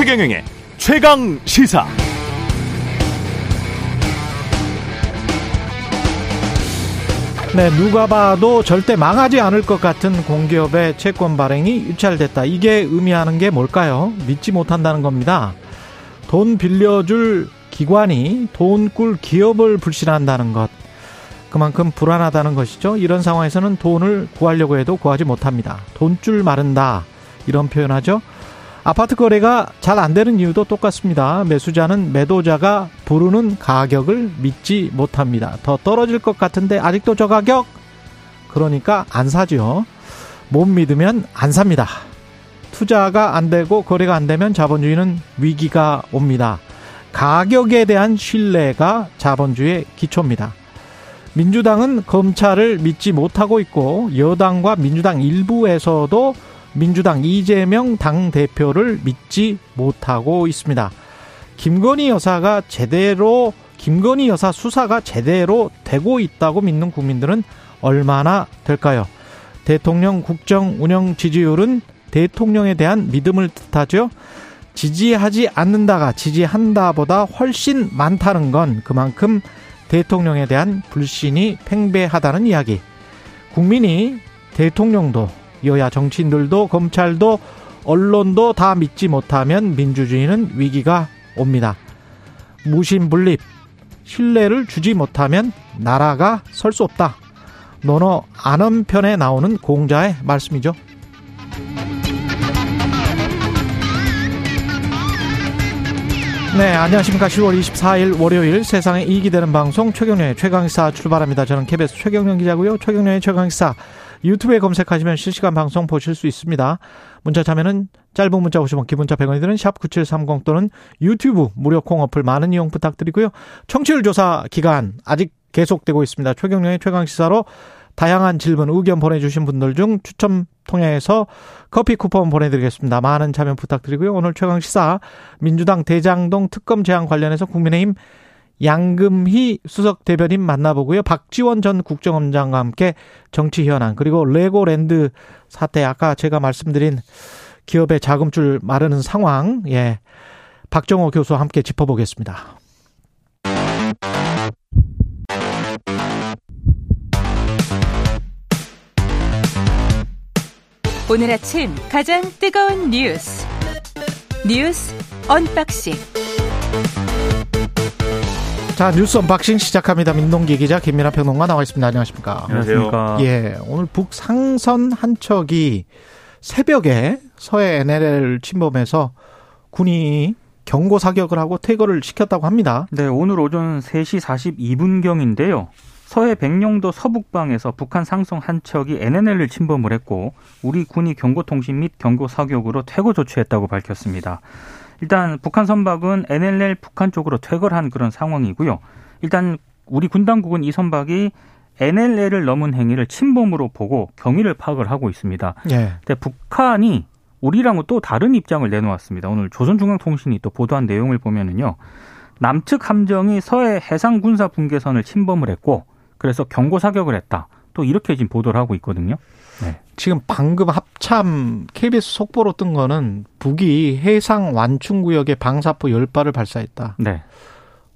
최경영의 최강 시사. 네, 누가 봐도 절대 망하지 않을 것 같은 공기업의 채권 발행이 유찰됐다. 이게 의미하는 게 뭘까요? 믿지 못한다는 겁니다. 돈 빌려줄 기관이 돈 꿀 기업을 불신한다는 것. 그만큼 불안하다는 것이죠. 이런 상황에서는 돈을 구하려고 해도 구하지 못합니다. 돈줄 마른다. 이런 표현하죠. 아파트 거래가 잘 안 되는 이유도 똑같습니다. 매수자는 매도자가 부르는 가격을 믿지 못합니다. 더 떨어질 것 같은데 아직도 저 가격? 그러니까 안 사죠. 못 믿으면 안 삽니다. 투자가 안 되고 거래가 안 되면 자본주의는 위기가 옵니다. 가격에 대한 신뢰가 자본주의의 기초입니다. 민주당은 검찰을 믿지 못하고 있고 여당과 민주당 일부에서도 민주당 이재명 당대표를 믿지 못하고 있습니다. 김건희 여사가 제대로 김건희 여사 수사가 제대로 되고 있다고 믿는 국민들은 얼마나 될까요? 대통령 국정 운영 지지율은 대통령에 대한 믿음을 뜻하죠. 지지하지 않는다가 지지한다보다 훨씬 많다는 건 그만큼 대통령에 대한 불신이 팽배하다는 이야기. 국민이 대통령도 여야 정치인들도 검찰도 언론도 다 믿지 못하면 민주주의는 위기가 옵니다. 무신분립, 신뢰를 주지 못하면 나라가 설 수 없다. 논어 안언편에 나오는 공자의 말씀이죠. 네, 안녕하십니까. 10월 24일 월요일 세상에 이익이 되는 방송 최경련의 최강시사 출발합니다. 저는 KBS 최경련 기자고요. 최경련의 최강시사 유튜브에 검색하시면 실시간 방송 보실 수 있습니다. 문자 참여는 짧은 문자 50원, 기본자 100원이 드는 샵 9730 또는 유튜브 무료 콩 어플 많은 이용 부탁드리고요. 청취율 조사 기간 아직 계속되고 있습니다. 최경련의 최강시사로 다양한 질문, 의견 보내주신 분들 중 추첨 통해서 커피 쿠폰 보내드리겠습니다. 많은 참여 부탁드리고요. 오늘 최강시사 민주당 대장동 특검 제안 관련해서 국민의힘 양금희 수석 대변인 만나보고요. 박지원 전 국정원장과 함께 정치 현안 그리고 레고랜드 사태 아까 제가 말씀드린 기업의 자금줄 마르는 상황 예 박정호 교수와 함께 짚어보겠습니다. 오늘 아침 가장 뜨거운 뉴스 뉴스 unboxing 자 뉴스 unboxing 시작합니다. 민동기 기자 김민아 평론가 나와 있습니다. 안녕하십니까? 안녕하세요. 예, 오늘 북상선 한 척이 새벽에 서해 NLL 침범해서 군이 경고 사격을 하고 퇴거를 시켰다고 합니다. 네, 오늘 오전 3시 42분경인데요. 서해 백령도 서북방에서 북한 상선 한 척이 NLL을 침범을 했고 우리 군이 경고통신 및 경고 사격으로 퇴거 조치했다고 밝혔습니다. 일단 북한 선박은 NLL 북한 쪽으로 퇴거한 그런 상황이고요. 일단 우리 군 당국은 이 선박이 NLL을 넘은 행위를 침범으로 보고 경위를 파악을 하고 있습니다. 예. 근데 북한이 우리랑은 또 다른 입장을 내놓았습니다. 오늘 조선중앙통신이 또 보도한 내용을 보면은요. 남측 함정이 서해 해상 군사 분계선을 침범을 했고 그래서 경고 사격을 했다. 또 이렇게 지금 보도를 하고 있거든요. 네. 지금 방금 합참 KBS 속보로 뜬 거는 북이 해상 완충 구역에 방사포 10발을 발사했다. 네.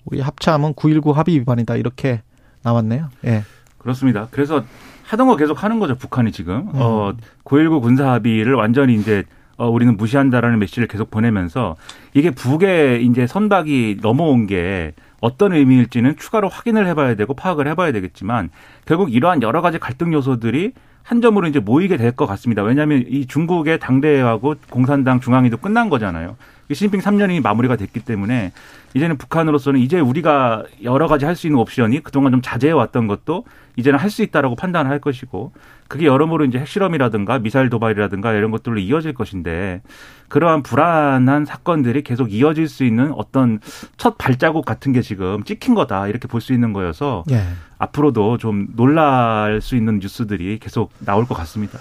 우리 합참은 9.19 합의 위반이다. 이렇게 나왔네요. 예. 네. 그렇습니다. 그래서 하던 거 계속 하는 거죠. 북한이 지금. 음. 어, 9.19 군사 합의를 완전히 이제 어, 우리는 무시한다라는 메시지를 계속 보내면서 이게 북에 이제 선박이 넘어온 게 어떤 의미일지는 추가로 확인을 해봐야 되고 파악을 해봐야 되겠지만 결국 이러한 여러 가지 갈등 요소들이 한 점으로 이제 모이게 될 것 같습니다. 왜냐하면 이 중국의 당대하고 공산당 중앙위도 끝난 거잖아요. 시진핑 3년이 마무리가 됐기 때문에 이제는 북한으로서는 이제 우리가 여러 가지 할 수 있는 옵션이 그동안 좀 자제해 왔던 것도 이제는 할 수 있다라고 판단을 할 것이고 그게 여러모로 이제 핵실험이라든가 미사일 도발이라든가 이런 것들로 이어질 것인데 그러한 불안한 사건들이 계속 이어질 수 있는 어떤 첫 발자국 같은 게 지금 찍힌 거다 이렇게 볼 수 있는 거여서 예. 앞으로도 좀 놀랄 수 있는 뉴스들이 계속 나올 것 같습니다.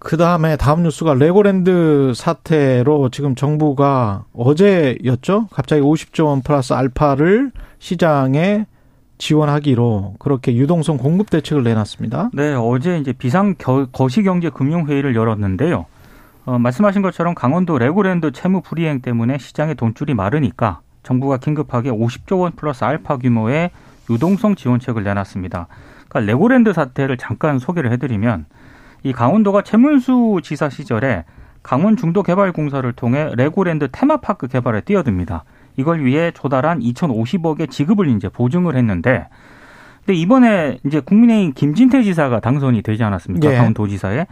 그 다음에 다음 뉴스가 레고랜드 사태로 지금 정부가 어제였죠? 갑자기 50조 원 플러스 알파를 시장에 지원하기로 그렇게 유동성 공급 대책을 내놨습니다. 네, 어제 이제 비상 거시경제 금융회의를 열었는데요. 어, 말씀하신 것처럼 강원도 레고랜드 채무 불이행 때문에 시장에 돈줄이 마르니까 정부가 긴급하게 50조 원 플러스 알파 규모의 유동성 지원책을 내놨습니다. 그러니까 레고랜드 사태를 잠깐 소개를 해드리면 이 강원도가 최문순 지사 시절에 강원 중도 개발 공사를 통해 레고랜드 테마파크 개발에 뛰어듭니다. 이걸 위해 조달한 2,050억의 지급을 이제 보증을 했는데 근데 이번에 이제 국민의힘 김진태 지사가 당선이 되지 않았습니까? 예. 강원도지사에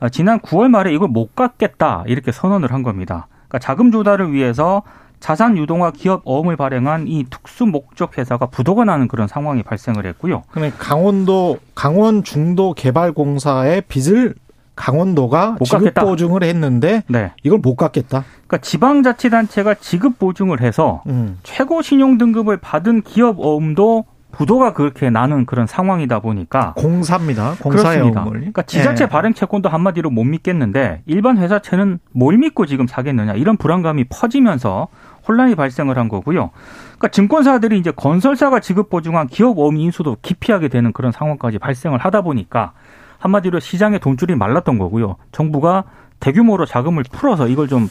아, 지난 9월 말에 이걸 못 갚겠다 이렇게 선언을 한 겁니다. 그러니까 자금 조달을 위해서 자산 유동화 기업 어음을 발행한 이 특수 목적 회사가 부도가 나는 그런 상황이 발생을 했고요. 그러니 강원도 강원 중도 개발공사의 빚을 강원도가 지급 보증을 했는데 네. 이걸 못 갚겠다. 그러니까 지방자치단체가 지급 보증을 해서 음. 최고 신용 등급을 받은 기업 어음도 부도가 그렇게 나는 그런 상황이다 보니까 공사입니다. 공사의 어음을. 그러니까 지자체 예. 발행 채권도 한마디로 못 믿겠는데 일반 회사채는 뭘 믿고 지금 사겠느냐 이런 불안감이 퍼지면서 혼란이 발생을 한 거고요. 그러니까 증권사들이 이제 건설사가 지급 보증한 기업 어음 인수도 기피하게 되는 그런 상황까지 발생을 하다 보니까 한마디로 시장에 돈줄이 말랐던 거고요. 정부가 대규모로 자금을 풀어서 이걸 좀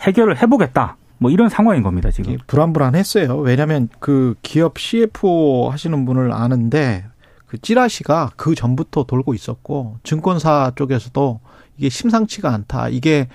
해결을 해보겠다. 뭐 이런 상황인 겁니다 지금. 불안불안했어요. 왜냐하면 그 기업 CFO 하시는 분을 아는데 그 찌라시가 그 전부터 돌고 있었고 증권사 쪽에서도 이게 심상치가 않다. 이게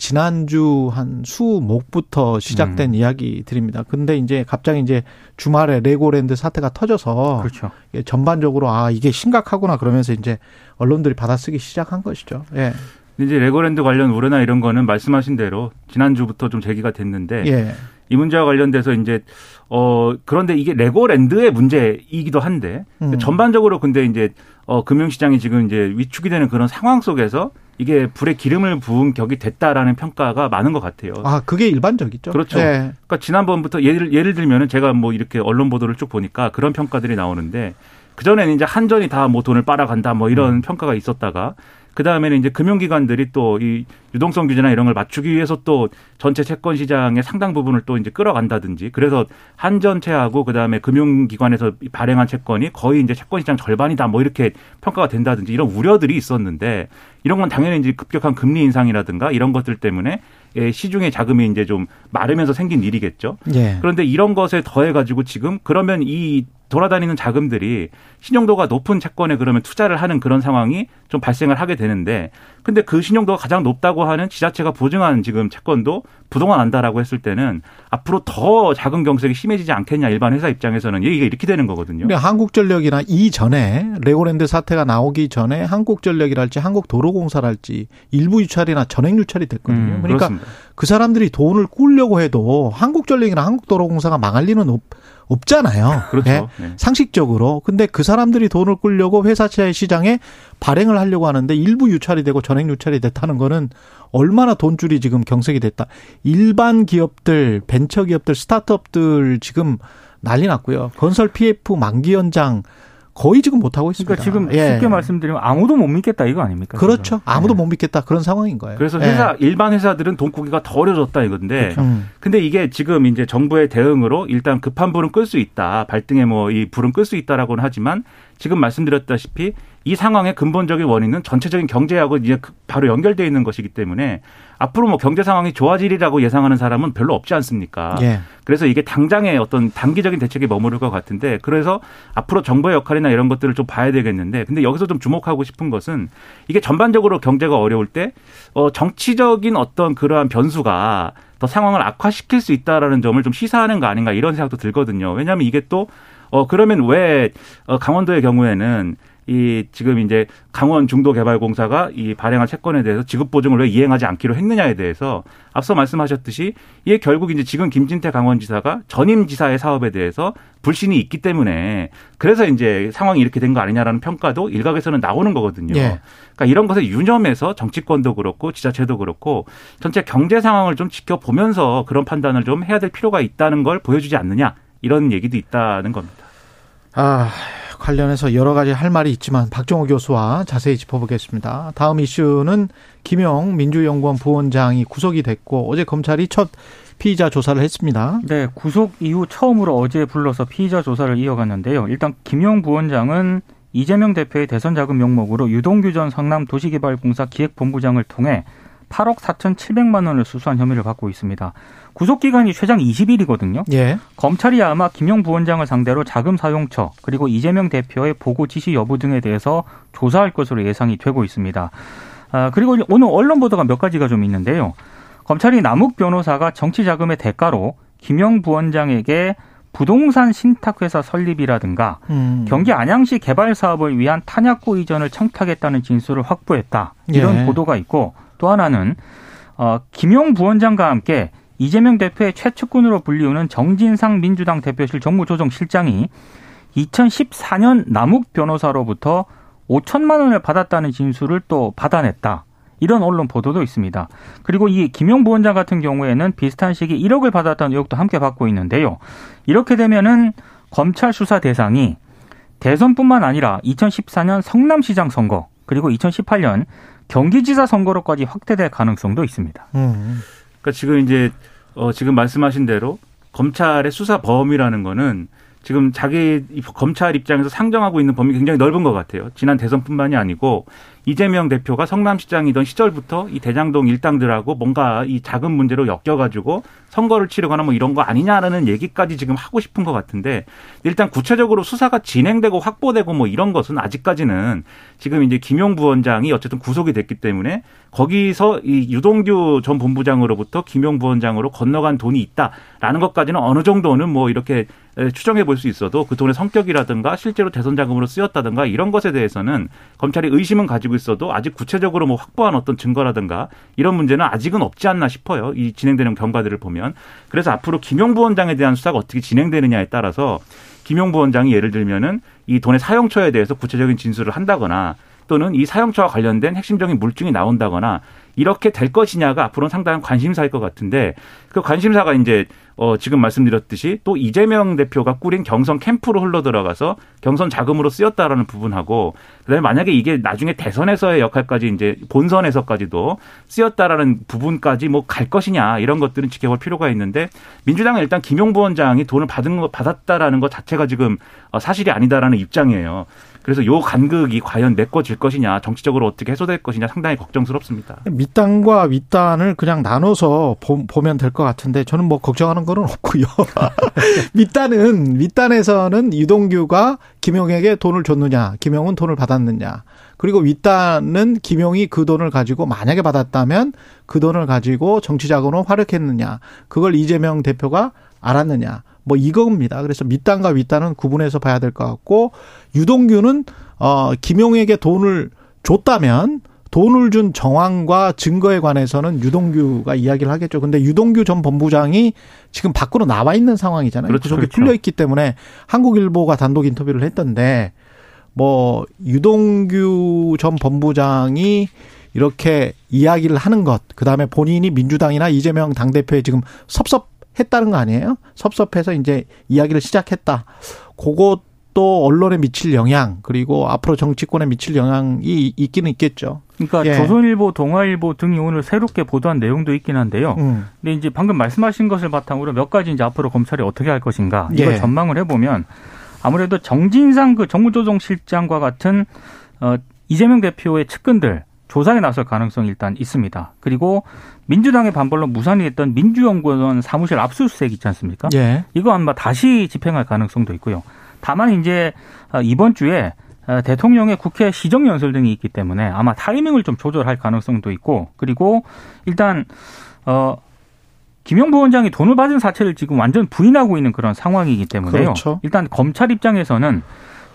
지난주 한 수목부터 시작된 음. 이야기들입니다. 근데 이제 갑자기 이제 주말에 레고랜드 사태가 터져서 그렇죠. 전반적으로 아 이게 심각하구나 그러면서 이제 언론들이 받아쓰기 시작한 것이죠. 예. 이제 레고랜드 관련 우려나 이런 거는 말씀하신 대로 지난주부터 좀 제기가 됐는데 예. 이 문제와 관련돼서 이제 어 그런데 이게 레고랜드의 문제이기도 한데 음. 전반적으로 근데 이제 어 금융시장이 지금 이제 위축이 되는 그런 상황 속에서 이게 불에 기름을 부은 격이 됐다라는 평가가 많은 것 같아요. 아, 그게 일반적이죠. 그렇죠. 네. 그러니까 지난번부터 예를 예를 들면은 제가 뭐 이렇게 언론 보도를 쭉 보니까 그런 평가들이 나오는데 그 전에는 이제 한전이 다 뭐 돈을 빨아간다 뭐 이런 음. 평가가 있었다가 그 다음에는 이제 금융기관들이 또 이 유동성 규제나 이런 걸 맞추기 위해서 또 전체 채권 시장의 상당 부분을 또 이제 끌어간다든지 그래서 한전채하고 그 다음에 금융기관에서 발행한 채권이 거의 이제 채권 시장 절반이다 뭐 이렇게 평가가 된다든지 이런 우려들이 있었는데 이런 건 당연히 이제 급격한 금리 인상이라든가 이런 것들 때문에 예, 시중의 자금이 이제 좀 마르면서 생긴 일이겠죠. 예. 그런데 이런 것에 더해 가지고 지금 그러면 이 돌아다니는 자금들이 신용도가 높은 채권에 그러면 투자를 하는 그런 상황이 좀 발생을 하게 되는데 근데 그 신용도가 가장 높다고 하는 지자체가 보증한 지금 채권도 부동화 난다라고 했을 때는 앞으로 더 자금 경색이 심해지지 않겠냐 일반 회사 입장에서는 얘기가 이렇게 되는 거거든요. 한국전력이나 이전에 레고랜드 사태가 나오기 전에 한국전력이랄지 한국도로 공사랄지 일부 유찰이나 전액 유찰이 됐거든요. 음, 그러니까 그렇습니다. 그 사람들이 돈을 꾸려고 해도 한국전력이나 한국도로공사가 망할 리는 없 없잖아요. 그렇죠. 네? 네. 상식적으로. 근데 그 사람들이 돈을 끌려고 회사채 시장에 발행을 하려고 하는데 일부 유찰이 되고 전액 유찰이 됐다는 거는 얼마나 돈줄이 지금 경색이 됐다. 일반 기업들, 벤처 기업들, 스타트업들 지금 난리 났고요. 건설 PF 만기 연장 거의 지금 못 하고 있습니다. 그러니까 지금 예. 쉽게 말씀드리면 아무도 못 믿겠다 이거 아닙니까? 그렇죠. 지금. 아무도 예. 못 믿겠다 그런 상황인 거예요. 그래서 회사 예. 일반 회사들은 돈 꾸기가 더 어려졌다 이건데, 그렇죠. 음. 근데 이게 지금 이제 정부의 대응으로 일단 급한 불은 끌 수 있다, 발등에 뭐 이 불은 끌 수 있다라고는 하지만 지금 말씀드렸다시피 이 상황의 근본적인 원인은 전체적인 경제하고 이제 그 바로 연결되어 있는 것이기 때문에 앞으로 뭐 경제 상황이 좋아지리라고 예상하는 사람은 별로 없지 않습니까? 예. 그래서 이게 당장의 어떤 단기적인 대책에 머무를 것 같은데 그래서 앞으로 정부의 역할이나 이런 것들을 좀 봐야 되겠는데 근데 여기서 좀 주목하고 싶은 것은 이게 전반적으로 경제가 어려울 때 어, 정치적인 어떤 그러한 변수가 더 상황을 악화시킬 수 있다라는 점을 좀 시사하는 거 아닌가 이런 생각도 들거든요. 왜냐하면 이게 또 어, 그러면 왜 어, 강원도의 경우에는 이 지금 이제 강원 중도개발공사가 이 발행한 채권에 대해서 지급 보증을 왜 이행하지 않기로 했느냐에 대해서 앞서 말씀하셨듯이 이게 결국 이제 지금 김진태 강원지사가 전임 지사의 사업에 대해서 불신이 있기 때문에 그래서 이제 상황이 이렇게 된 거 아니냐라는 평가도 일각에서는 나오는 거거든요. 예. 그러니까 이런 것에 유념해서 정치권도 그렇고 지자체도 그렇고 전체 경제 상황을 좀 지켜보면서 그런 판단을 좀 해야 될 필요가 있다는 걸 보여주지 않느냐 이런 얘기도 있다는 겁니다. 아, 관련해서 여러 가지 할 말이 있지만 박정호 교수와 자세히 짚어보겠습니다. 다음 이슈는 김영 민주연구원 부원장이 구속이 됐고 어제 검찰이 첫 피의자 조사를 했습니다. 네, 구속 이후 처음으로 어제 불러서 피의자 조사를 이어갔는데요. 일단 김영 부원장은 이재명 대표의 대선 자금 명목으로 유동규 전 성남 도시개발공사 기획본부장을 통해 8억 4,700만 원을 수수한 혐의를 받고 있습니다. 구속 기간이 최장 20일이거든요. 예. 검찰이 아마 김용 부원장을 상대로 자금 사용처 그리고 이재명 대표의 보고 지시 여부 등에 대해서 조사할 것으로 예상이 되고 있습니다. 아, 그리고 오늘 언론 보도가 몇 가지가 좀 있는데요. 검찰이 남욱 변호사가 정치 자금의 대가로 김용 부원장에게 부동산 신탁회사 설립이라든가 음. 경기 안양시 개발 사업을 위한 탄약고 이전을 청탁했다는 진술을 확보했다. 이런 예. 보도가 있고 또 하나는 어, 김용 부원장과 함께 이재명 대표의 최측근으로 불리우는 정진상 민주당 대표실 정무조정실장이 2014년 남욱 변호사로부터 5천만 원을 받았다는 진술을 또 받아냈다. 이런 언론 보도도 있습니다. 그리고 이 김용 부원장 같은 경우에는 비슷한 시기 1억을 받았다는 의혹도 함께 받고 있는데요. 이렇게 되면은 검찰 수사 대상이 대선뿐만 아니라 2014년 성남시장 선거 그리고 2018년 경기지사 선거로까지 확대될 가능성도 있습니다. 음. 그러니까 지금 이제 어 지금 말씀하신 대로 검찰의 수사 범위라는 거는 지금 자기 검찰 입장에서 상정하고 있는 범위 굉장히 넓은 것 같아요. 지난 대선뿐만이 아니고 이재명 대표가 성남시장이던 시절부터 이 대장동 일당들하고 뭔가 이 작은 문제로 엮여가지고 선거를 치르거나 뭐 이런 거 아니냐라는 얘기까지 지금 하고 싶은 것 같은데 일단 구체적으로 수사가 진행되고 확보되고 뭐 이런 것은 아직까지는 지금 이제 김용 부원장이 어쨌든 구속이 됐기 때문에 거기서 이 유동규 전 본부장으로부터 김용 부원장으로 건너간 돈이 있다라는 것까지는 어느 정도는 뭐 이렇게 추정해 볼 수 있어도 그 돈의 성격이라든가 실제로 대선 자금으로 쓰였다든가 이런 것에 대해서는 검찰이 의심은 가지고 있어도 아직 구체적으로 뭐 확보한 어떤 증거라든가 이런 문제는 아직은 없지 않나 싶어요. 이 진행되는 경과들을 보면. 그래서 앞으로 김용 부 원장에 대한 수사가 어떻게 진행되느냐에 따라서 김용 부 원장이 예를 들면은 이 돈의 사용처에 대해서 구체적인 진술을 한다거나 또는 이 사용처와 관련된 핵심적인 물증이 나온다거나 이렇게 될 것이냐가 앞으로는 상당한 관심사일 것 같은데 그 관심사가 이제 어 지금 말씀드렸듯이 또 이재명 대표가 꾸린 경선 캠프로 흘러 들어가서 경선 자금으로 쓰였다라는 부분하고 그다음에 만약에 이게 나중에 대선에서의 역할까지 이제 본선에서까지도 쓰였다라는 부분까지 뭐 갈 것이냐 이런 것들은 지켜볼 필요가 있는데 민주당은 일단 김용 부원장이 돈을 받은 거 받았다라는 것 자체가 지금 어, 사실이 아니다라는 입장이에요. 그래서 요 간극이 과연 메꿔질 것이냐, 정치적으로 어떻게 해소될 것이냐 상당히 걱정스럽습니다. 밑단과 윗단을 그냥 나눠서 보, 면 될 것 같은데 저는 뭐 걱정하는 거는 없고요. 밑단은 밑단에서는 유동규가 김용에게 돈을 줬느냐, 김용은 돈을 받았느냐. 그리고 윗단은 김용이 그 돈을 가지고 만약에 받았다면 그 돈을 가지고 정치 자금으로 활용했느냐. 그걸 이재명 대표가 알았느냐. 뭐 이겁니다. 그래서 밑단과 윗단은 구분해서 봐야 될 것 같고 유동규는 어 김용에게 돈을 줬다면 돈을 준 정황과 증거에 관해서는 유동규가 이야기를 하겠죠. 근데 유동규 전 본부장이 지금 밖으로 나와 있는 상황이잖아요. 그렇죠. 구속이 그렇죠. 풀려 있기 때문에 한국일보가 단독 인터뷰를 했던데 뭐 유동규 전 본부장이 이렇게 이야기를 하는 것, 그 다음에 본인이 민주당이나 이재명 당대표에 지금 섭섭 했다는 거 아니에요? 섭섭해서 이제 이야기를 시작했다. 그것도 언론에 미칠 영향 그리고 앞으로 정치권에 미칠 영향이 있기는 있겠죠. 그러니까 예. 조선일보, 동아일보 등이 오늘 새롭게 보도한 내용도 있긴 한데요. 음. 근데 이제 방금 말씀하신 것을 바탕으로 몇 가지 이제 앞으로 검찰이 어떻게 할 것인가 이걸 예. 전망을 해보면 아무래도 정진상 그 정무조정실장과 같은 어 이재명 대표의 측근들 조사에 나설 가능성이 일단 있습니다. 그리고 민주당의 반발로 무산이 됐던 민주연구원 사무실 압수수색 있지 않습니까? 예. 이거 아마 다시 집행할 가능성도 있고요. 다만 이제 어, 이번 주에 어, 대통령의 국회 시정연설 등이 있기 때문에 아마 타이밍을 좀 조절할 가능성도 있고 그리고 일단 어 김영 부원장이 돈을 받은 사실을 지금 완전 부인하고 있는 그런 상황이기 때문에요. 그렇죠. 일단 검찰 입장에서는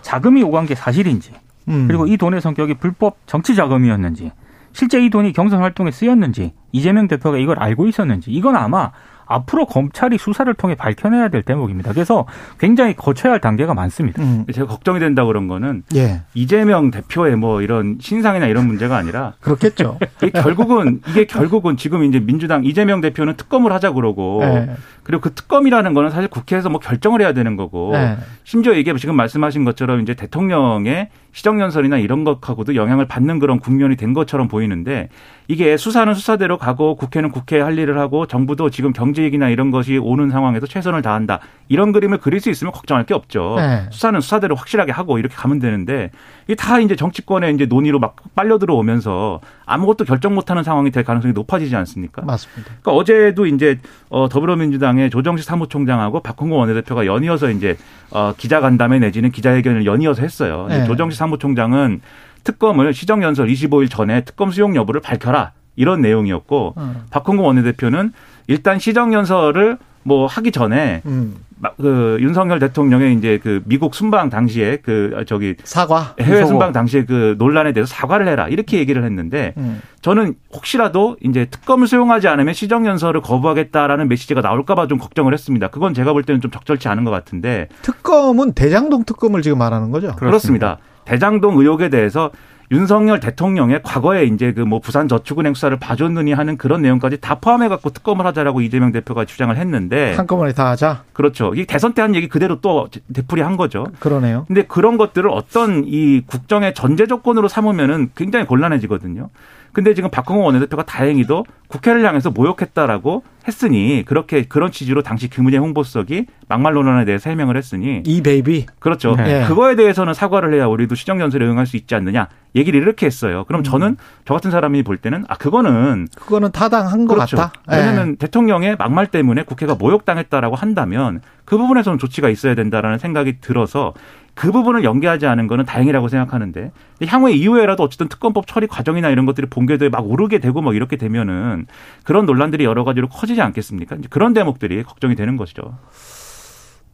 자금이 오간 게 사실인지 음. 그리고 이 돈의 성격이 불법 정치 자금이었는지 실제 이 돈이 경선 활동에 쓰였는지 이재명 대표가 이걸 알고 있었는지 이건 아마 앞으로 검찰이 수사를 통해 밝혀내야 될 대목입니다. 그래서 굉장히 거쳐야 할 단계가 많습니다. 음. 제가 걱정이 된다 그런 거는 예. 이재명 대표의 뭐 이런 신상이나 이런 문제가 아니라 그렇겠죠. 이게 결국은 이게 결국은 지금 이제 민주당 이재명 대표는 특검을 하자 그러고 예. 그리고 그 특검이라는 거는 사실 국회에서 뭐 결정을 해야 되는 거고 예. 심지어 이게 지금 말씀하신 것처럼 이제 대통령의 시정연설이나 이런 것하고도 영향을 받는 그런 국면이 된 것처럼 보이는데 이게 수사는 수사대로 가고 국회는 국회 할 일을 하고 정부도 지금 경제 정치이익이나 이런 것이 오는 상황에서 최선을 다한다. 이런 그림을 그릴 수 있으면 걱정할 게 없죠. 네. 수사는 수사대로 확실하게 하고 이렇게 가면 되는데 이게 다 이제 정치권의 이제 논의로 막 빨려 들어오면서 아무것도 결정 못하는 상황이 될 가능성이 높아지지 않습니까? 맞습니다. 그러니까 어제도 이제 어 더불어민주당의 조정식 사무총장하고 박홍근 원내대표가 연이어서 이제 어 기자간담회 내지는 기자회견을 연이어서 했어요. 네. 조정식 사무총장은 특검을 시정연설 25일 전에 특검 수용 여부를 밝혀라. 이런 내용이었고 음. 박홍근 원내대표는 일단 시정 연설을 뭐 하기 전에 음. 그 윤석열 대통령의 이제 그 미국 순방 당시에 그 저기 사과 해외 순방 당시에 그 논란에 대해서 사과를 해라 이렇게 얘기를 했는데 음. 저는 혹시라도 이제 특검을 수용하지 않으면 시정 연설을 거부하겠다라는 메시지가 나올까봐 좀 걱정을 했습니다. 그건 제가 볼 때는 좀 적절치 않은 것 같은데 특검은 대장동 특검을 지금 말하는 거죠? 그렇습니다. 그렇습니다. 대장동 의혹에 대해서 윤석열 대통령의 과거에 이제 그 뭐 부산 저축은행 수사를 봐줬느니 하는 그런 내용까지 다 포함해 갖고 특검을 하자라고 이재명 대표가 주장을 했는데 한꺼번에 다 하자. 그렇죠. 이 대선 때 한 얘기 그대로 또 되풀이한 거죠. 그러네요. 근데 그런 것들을 어떤 이 국정의 전제 조건으로 삼으면은 굉장히 곤란해지거든요. 근데 지금 박홍근 원내대표가 다행히도 국회를 향해서 모욕했다라고 했으니 그렇게 그런 취지로 당시 김은혜 홍보수석이 막말 논란에 대해서 해명을 했으니 이 베이비 그렇죠. 네. 그거에 대해서는 사과를 해야 우리도 시정 연설에 응할 수 있지 않느냐 얘기를 이렇게 했어요. 그럼 음. 저는 저 같은 사람이 볼 때는 아 그거는 그거는 타당한 것 그렇죠. 같다. 왜냐하면 네. 대통령의 막말 때문에 국회가 모욕당했다라고 한다면 그 부분에서는 조치가 있어야 된다라는 생각이 들어서 그 부분을 연계하지 않은 거는 다행이라고 생각하는데 향후에 이후에라도 어쨌든 특검법 처리 과정이나 이런 것들이 본궤도에 막 오르게 되고 뭐 이렇게 되면은 그런 논란들이 여러 가지로 커지지 않겠습니까? 이제 그런 대목들이 걱정이 되는 것이죠.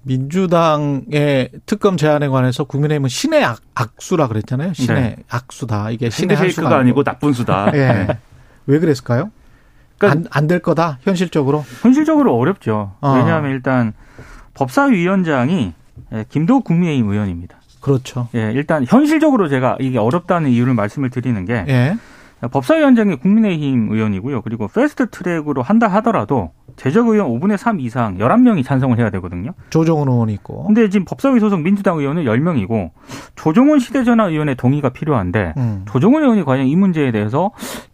민주당의 특검 제안에 관해서 국민의힘은 신의 악, 악수라 그랬잖아요. 신의 네. 악수다. 이게 신의 쉐이크가 아니고 나쁜 수다. 예. 네. 왜 그랬을까요? 그러니까 안 될 거다 현실적으로. 현실적으로 어렵죠. 어. 왜냐하면 일단 법사위원장이 예, 김도읍 국민의힘 의원입니다. 그렇죠. 예, 일단 현실적으로 제가 이게 어렵다는 이유를 말씀을 드리는 게 예. 법사위원장이 국민의힘 의원이고요. 그리고 fast track으로 한다 하더라도 재적 의원 5분의 3 이상 11명이 찬성을 해야 되거든요. 조정훈 의원이 있고. 근데 지금 법사위 소속 민주당 의원은 10명이고 조정훈 시대전화 의원의 동의가 필요한데 음. 조정훈 의원이 과연 이 문제에 대해서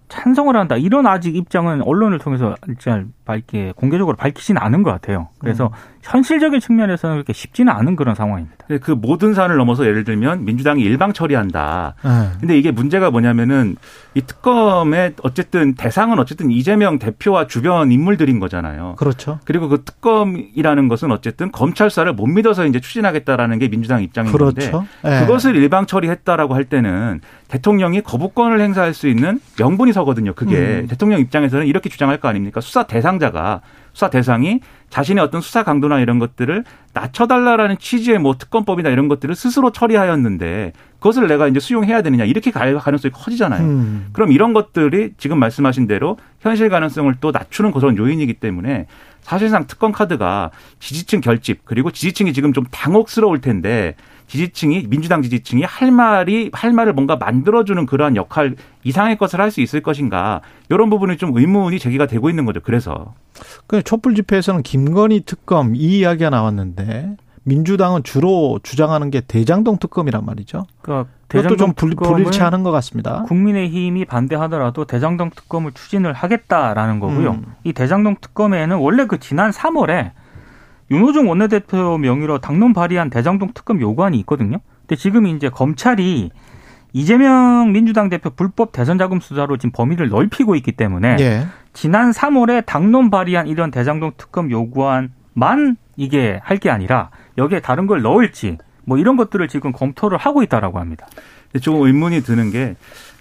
찬성을 한다. 이런 아직 입장은 언론을 통해서 잘 밝게 공개적으로 밝히지는 않은 것 같아요. 그래서 음. 현실적인 측면에서는 그렇게 쉽지는 않은 그런 상황입니다. 그 모든 사안을 넘어서 예를 들면 민주당이 일방 처리한다. 네. 근데 이게 문제가 뭐냐면은 이 특검의 어쨌든 대상은 어쨌든 이재명 대표와 주변 인물들인 거잖아요. 그렇죠. 그리고 그 특검이라는 것은 어쨌든 검찰 수사를 못 믿어서 이제 추진하겠다라는 게 민주당 입장인 그렇죠. 건데 네. 그것을 일방 처리했다라고 할 때는 대통령이 거부권을 행사할 수 있는 명분이 서거든요. 그게 음. 대통령 입장에서는 이렇게 주장할 거 아닙니까? 수사 대상 자가 수사 대상이 자신의 어떤 수사 강도나 이런 것들을 낮춰달라라는 취지의 뭐 특검법이나 이런 것들을 스스로 처리하였는데 그것을 내가 이제 수용해야 되느냐 이렇게 갈 가능성이 커지잖아요. 음. 그럼 이런 것들이 지금 말씀하신 대로 현실 가능성을 또 낮추는 그런 요인이기 때문에 사실상 특검 카드가 지지층 결집 그리고 지지층이 지금 좀 당혹스러울 텐데 지지층이 민주당 지지층이 할 말이 할 말을 뭔가 만들어주는 그러한 역할 이상의 것을 할 수 있을 것인가 이런 부분이 좀 의문이 제기가 되고 있는 거죠. 그래서 그 촛불 집회에서는 김건희 특검 이 이야기가 나왔는데 민주당은 주로 주장하는 게 대장동 특검이란 말이죠. 그러니까 대장동 좀 불, 불일치하는 것 같습니다. 국민의힘이 반대하더라도 대장동 특검을 추진을 하겠다라는 거고요. 음. 이 대장동 특검에는 원래 그 지난 3월에 윤호중 원내대표 명의로 당론 발의한 대장동 특검 요구안이 있거든요. 근데 지금 이제 검찰이 이재명 민주당 대표 불법 대선 자금 수사로 지금 범위를 넓히고 있기 때문에 예. 지난 3월에 당론 발의한 이런 대장동 특검 요구안만 이게 할 게 아니라 여기에 다른 걸 넣을지 뭐 이런 것들을 지금 검토를 하고 있다라고 합니다. 조금 의문이 드는 게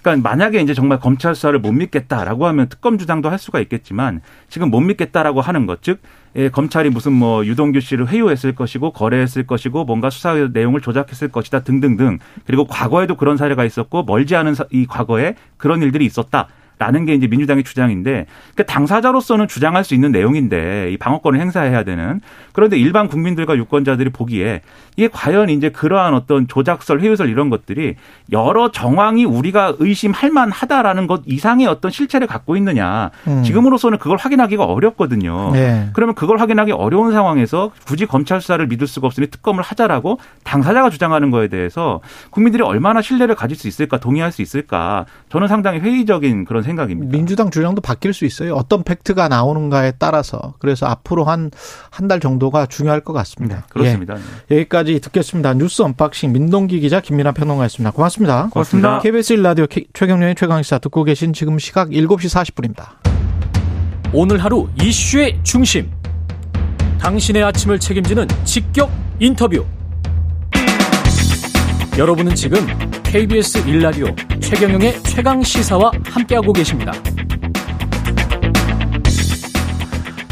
그러니까 만약에 이제 정말 검찰 수사를 못 믿겠다라고 하면 특검 주장도 할 수가 있겠지만 지금 못 믿겠다라고 하는 것, 즉 예, 검찰이 무슨 뭐 유동규 씨를 회유했을 것이고 거래했을 것이고 뭔가 수사 내용을 조작했을 것이다 등등등 그리고 과거에도 그런 사례가 있었고 멀지 않은 이 과거에 그런 일들이 있었다. 라는 게 이제 민주당의 주장인데 그러니까 당사자로서는 주장할 수 있는 내용인데 이 방어권을 행사해야 되는 그런데 일반 국민들과 유권자들이 보기에 이게 과연 이제 그러한 어떤 조작설, 회유설 이런 것들이 여러 정황이 우리가 의심할 만하다라는 것 이상의 어떤 실체를 갖고 있느냐 음. 지금으로서는 그걸 확인하기가 어렵거든요. 네. 그러면 그걸 확인하기 어려운 상황에서 굳이 검찰 수사를 믿을 수가 없으니 특검을 하자라고 당사자가 주장하는 거에 대해서 국민들이 얼마나 신뢰를 가질 수 있을까 동의할 수 있을까 저는 상당히 회의적인 그런 생각입니다. 민주당 주장도 바뀔 수 있어요. 어떤 fact가 나오는가에 따라서. 그래서 앞으로 한 한 달 정도가 중요할 것 같습니다. 네, 그렇습니다. 예, 여기까지 듣겠습니다. 뉴스 unboxing 민동기 기자 김민아 평론가였습니다. 고맙습니다. 고맙습니다. KBS 1라디오 최경영의 최강시사 듣고 계신 지금 시각 7시 40분입니다. 오늘 하루 이슈의 중심. 당신의 아침을 책임지는 직격 인터뷰. 여러분은 지금 KBS 1라디오 최경영의 최강 시사와 함께하고 계십니다.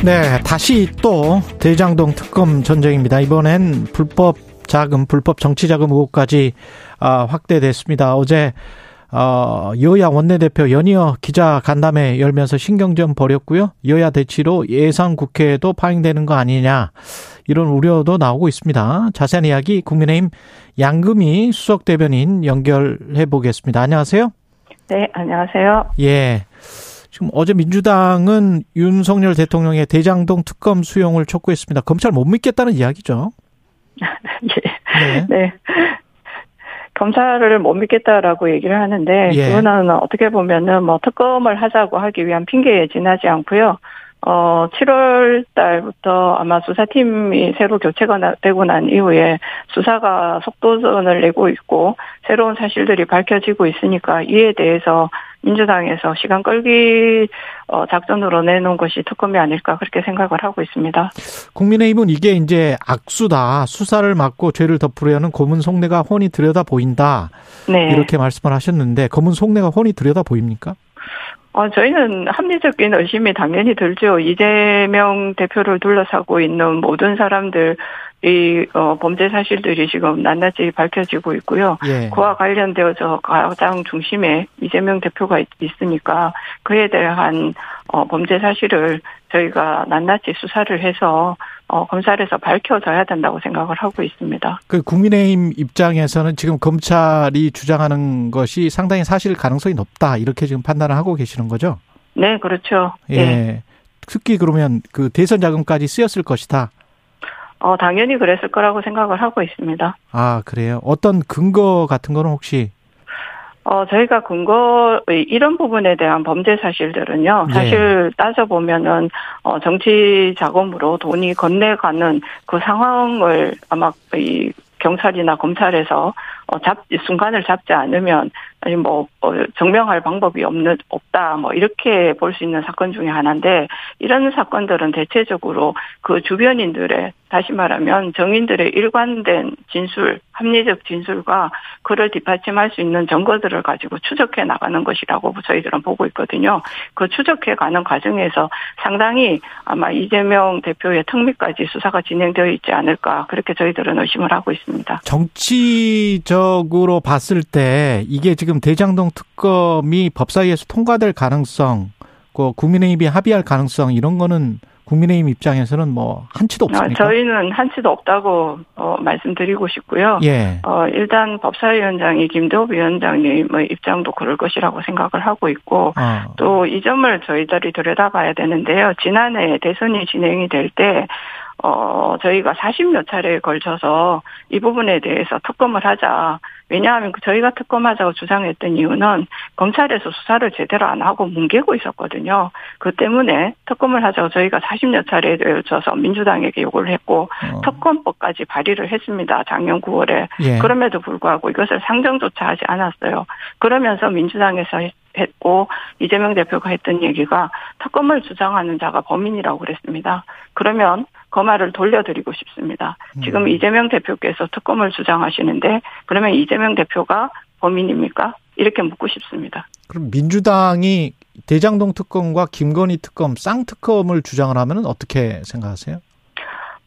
네, 다시 또 대장동 특검 전쟁입니다. 이번엔 불법 자금, 불법 정치 자금 의혹까지 아, 확대됐습니다. 어제 어, 여야 원내대표 연이어 기자 간담회 열면서 신경전 벌였고요. 여야 대치로 예산 국회에도 파행되는 거 아니냐 이런 우려도 나오고 있습니다. 자세한 이야기 국민의힘 양금희 수석 대변인 연결해 보겠습니다. 안녕하세요. 네, 안녕하세요. 예. 지금 어제 민주당은 윤석열 대통령의 대장동 특검 수용을 촉구했습니다. 검찰 못 믿겠다는 이야기죠. 예. 네. 네. 검찰을 못 믿겠다라고 얘기를 하는데 예. 그거는 어떻게 보면은 뭐 특검을 하자고 하기 위한 핑계에 지나지 않고요. 어 7월 달부터 아마 수사팀이 새로 교체가 되고 난 이후에 수사가 속도전을 내고 있고 새로운 사실들이 밝혀지고 있으니까 이에 대해서 민주당에서 시간 끌기 어, 작전으로 내놓은 것이 특검이 아닐까 그렇게 생각을 하고 있습니다. 국민의힘은 이게 이제 악수다 수사를 막고 죄를 덮으려는 고문 속내가 훤히 들여다 보인다. 네. 이렇게 말씀을 하셨는데 고문 속내가 훤히 들여다 보입니까? 어, 저희는 합리적인 의심이 당연히 들죠. 이재명 대표를 둘러싸고 있는 모든 사람들, 이, 어, 범죄 사실들이 지금 낱낱이 밝혀지고 있고요. 예. 그와 관련되어서 가장 중심에 이재명 대표가 있, 있으니까 그에 대한, 어, 범죄 사실을 저희가 낱낱이 수사를 해서 어, 검찰에서 밝혀져야 된다고 생각을 하고 있습니다. 그 국민의힘 입장에서는 지금 검찰이 주장하는 것이 상당히 사실 가능성이 높다 이렇게 지금 판단을 하고 계시는 거죠? 네, 그렇죠. 예. 네. 특히 그러면 그 대선 자금까지 쓰였을 것이다. 어, 당연히 그랬을 거라고 생각을 하고 있습니다. 아, 그래요? 어떤 근거 같은 거는 혹시 어, 저희가 근거, 이런 부분에 대한 범죄 사실들은요, 사실 예. 따져보면은, 어, 정치 자금으로 돈이 건네가는 그 상황을 아마 이 경찰이나 검찰에서 어, 잡, 순간을 잡지 않으면, 아니 뭐, 어, 증명할 방법이 없는, 없다, 뭐, 이렇게 볼 수 있는 사건 중에 하나인데, 이런 사건들은 대체적으로 그 주변인들의, 다시 말하면 정인들의 일관된 진술, 합리적 진술과 그를 뒷받침할 수 있는 증거들을 가지고 추적해 나가는 것이라고 저희들은 보고 있거든요. 그 추적해 가는 과정에서 상당히 아마 이재명 대표의 특미까지 수사가 진행되어 있지 않을까, 그렇게 저희들은 의심을 하고 있습니다. 정치적 으로 봤을 때 이게 지금 대장동 특검이 법사위에서 통과될 가능성, 그 국민의힘이 합의할 가능성 이런 거는 국민의힘 입장에서는 뭐 한치도 없습니까? 저희는 한치도 없다고 어, 말씀드리고 싶고요. 예. 어, 일단 법사위원장이 김도우 위원장님의 입장도 그럴 것이라고 생각을 하고 있고 어. 또이 점을 저희들이 들여다봐야 되는데요. 지난해 대선이 진행이 될 때 어, 저희가 40몇 차례에 걸쳐서 이 부분에 대해서 특검을 하자. 왜냐하면 그 저희가 특검하자고 주장했던 이유는 검찰에서 수사를 제대로 안 하고 뭉개고 있었거든요. 그 때문에 특검을 하자고 저희가 40여 차례에 걸쳐서 민주당에게 요구를 했고 어. 특검법까지 발의를 했습니다. 작년 9월에. 예. 그럼에도 불구하고 이것을 상정조차 하지 않았어요. 그러면서 민주당에서 했고 이재명 대표가 했던 얘기가 특검을 주장하는 자가 범인이라고 그랬습니다. 그러면 그 말을 돌려드리고 싶습니다. 지금 음. 이재명 대표께서 특검을 주장하시는데 그러면 이재명 대표가 범인입니까? 이렇게 묻고 싶습니다. 그럼 민주당이 대장동 특검과 김건희 특검 쌍특검을 주장을 하면 어떻게 생각하세요?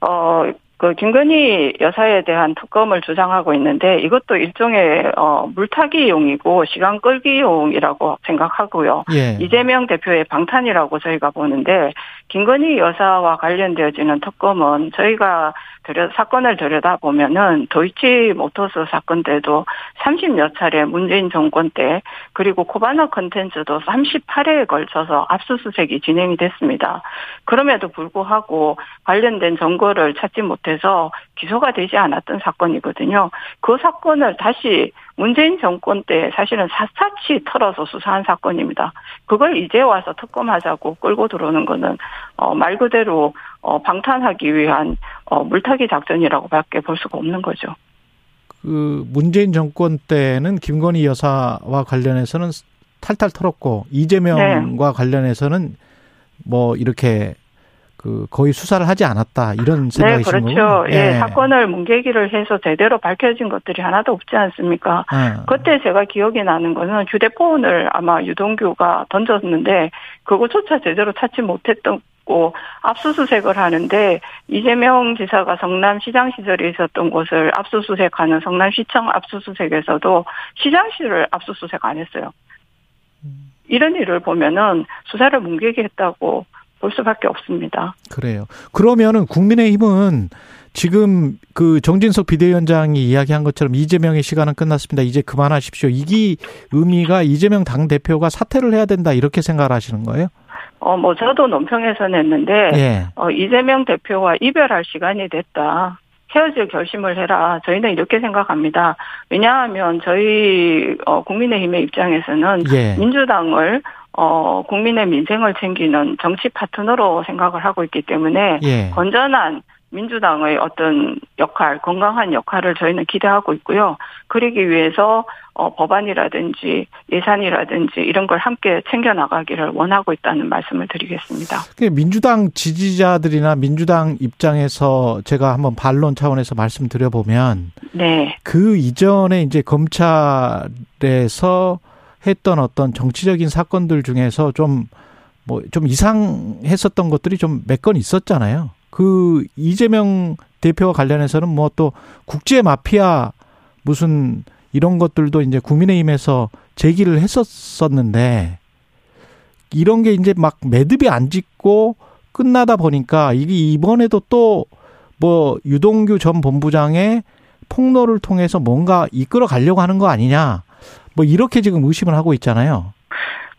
어, 그 김건희 여사에 대한 특검을 주장하고 있는데 이것도 일종의 어 물타기용이고 시간 끌기용이라고 생각하고요. 예. 이재명 대표의 방탄이라고 저희가 보는데 김건희 여사와 관련되어지는 특검은 저희가 들여 사건을 들여다 보면은 도이치 모터스 사건 때도 30여 차례 문재인 정권 때 그리고 코바나 컨텐츠도 38회에 걸쳐서 압수수색이 진행이 됐습니다. 그럼에도 불구하고 관련된 증거를 찾지 못해서 기소가 되지 않았던 사건이거든요. 그 사건을 다시 문재인 정권 때 사실은 샅샅이 털어서 수사한 사건입니다. 그걸 이제 와서 특검하자고 끌고 들어오는 거는 어, 말 그대로 어, 방탄하기 위한 어, 물타기 작전이라고밖에 볼 수가 없는 거죠. 그 문재인 정권 때는 김건희 여사와 관련해서는 탈탈 털었고 이재명과 네. 관련해서는 뭐 이렇게 그 거의 수사를 하지 않았다 이런 생각이신 네, 그렇죠. 예. 예. 사건을 문계기를 해서 제대로 밝혀진 것들이 하나도 없지 않습니까? 예. 그때 제가 기억이 나는 거는 휴대폰을 아마 유동규가 던졌는데 그것조차 제대로 찾지 못했던 고 압수수색을 하는데 이재명 지사가 성남시장 시절에 있었던 곳을 압수수색하는 성남시청 압수수색에서도 시장실을 압수수색 안 했어요. 음. 이런 일을 보면은 수사를 뭉개게 했다고 볼 수밖에 없습니다. 그래요. 그러면은 국민의힘은 지금 그 정진석 비대위원장이 이야기한 것처럼 이재명의 시간은 끝났습니다. 이제 그만하십시오. 이게 의미가 이재명 당 대표가 사퇴를 해야 된다 이렇게 생각을 하시는 거예요? 어, 뭐 저도 논평에서 냈는데 예. 어, 이재명 대표와 이별할 시간이 됐다. 헤어질 결심을 해라. 저희는 이렇게 생각합니다. 왜냐하면 저희 어, 국민의힘의 입장에서는 예. 민주당을 어, 국민의 민생을 챙기는 정치 파트너로 생각을 하고 있기 때문에 예. 건전한 민주당의 어떤 역할, 건강한 역할을 저희는 기대하고 있고요. 그러기 위해서 어, 법안이라든지 예산이라든지 이런 걸 함께 챙겨 나가기를 원하고 있다는 말씀을 드리겠습니다. 민주당 지지자들이나 민주당 입장에서 제가 한번 반론 차원에서 말씀드려 보면 네. 그 이전에 이제 검찰에서 했던 어떤 정치적인 사건들 중에서 좀 뭐좀 뭐 좀 이상했었던 것들이 좀 몇 건 있었잖아요. 그 이재명 대표와 관련해서는 뭐 또 국제 마피아 무슨 이런 것들도 이제 국민의힘에서 제기를 했었었는데 이런 게 이제 막 매듭이 안 짓고 끝나다 보니까 이게 이번에도 또 뭐 유동규 전 본부장의 폭로를 통해서 뭔가 이끌어 가려고 하는 거 아니냐. 뭐 이렇게 지금 의심을 하고 있잖아요.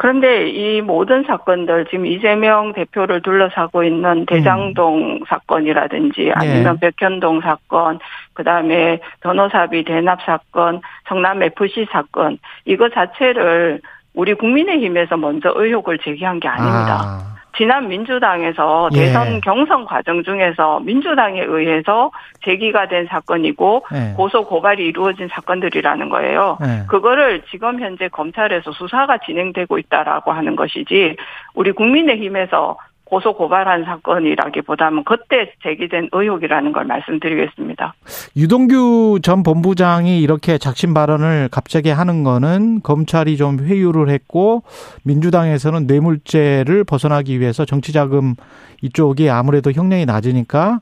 그런데 이 모든 사건들 지금 이재명 대표를 둘러싸고 있는 대장동 음. 사건이라든지 예. 아니면 네. 백현동 사건, 그다음에 변호사비 대납 사건, 성남 FC 사건 이거 자체를 우리 국민의힘에서 먼저 의혹을 제기한 게 아닙니다. 아. 지난 민주당에서 예. 대선 경선 과정 중에서 민주당에 의해서 제기가 된 사건이고 예. 고소 고발이 이루어진 사건들이라는 거예요. 예. 그거를 지금 현재 검찰에서 수사가 진행되고 있다라고 하는 것이지 우리 국민의힘에서 고소 고발한 사건이라기보다는 그때 제기된 의혹이라는 걸 말씀드리겠습니다. 유동규 전 본부장이 이렇게 작심 발언을 갑자기 하는 거는 검찰이 좀 회유를 했고 민주당에서는 뇌물죄를 벗어나기 위해서 정치자금 이쪽이 아무래도 형량이 낮으니까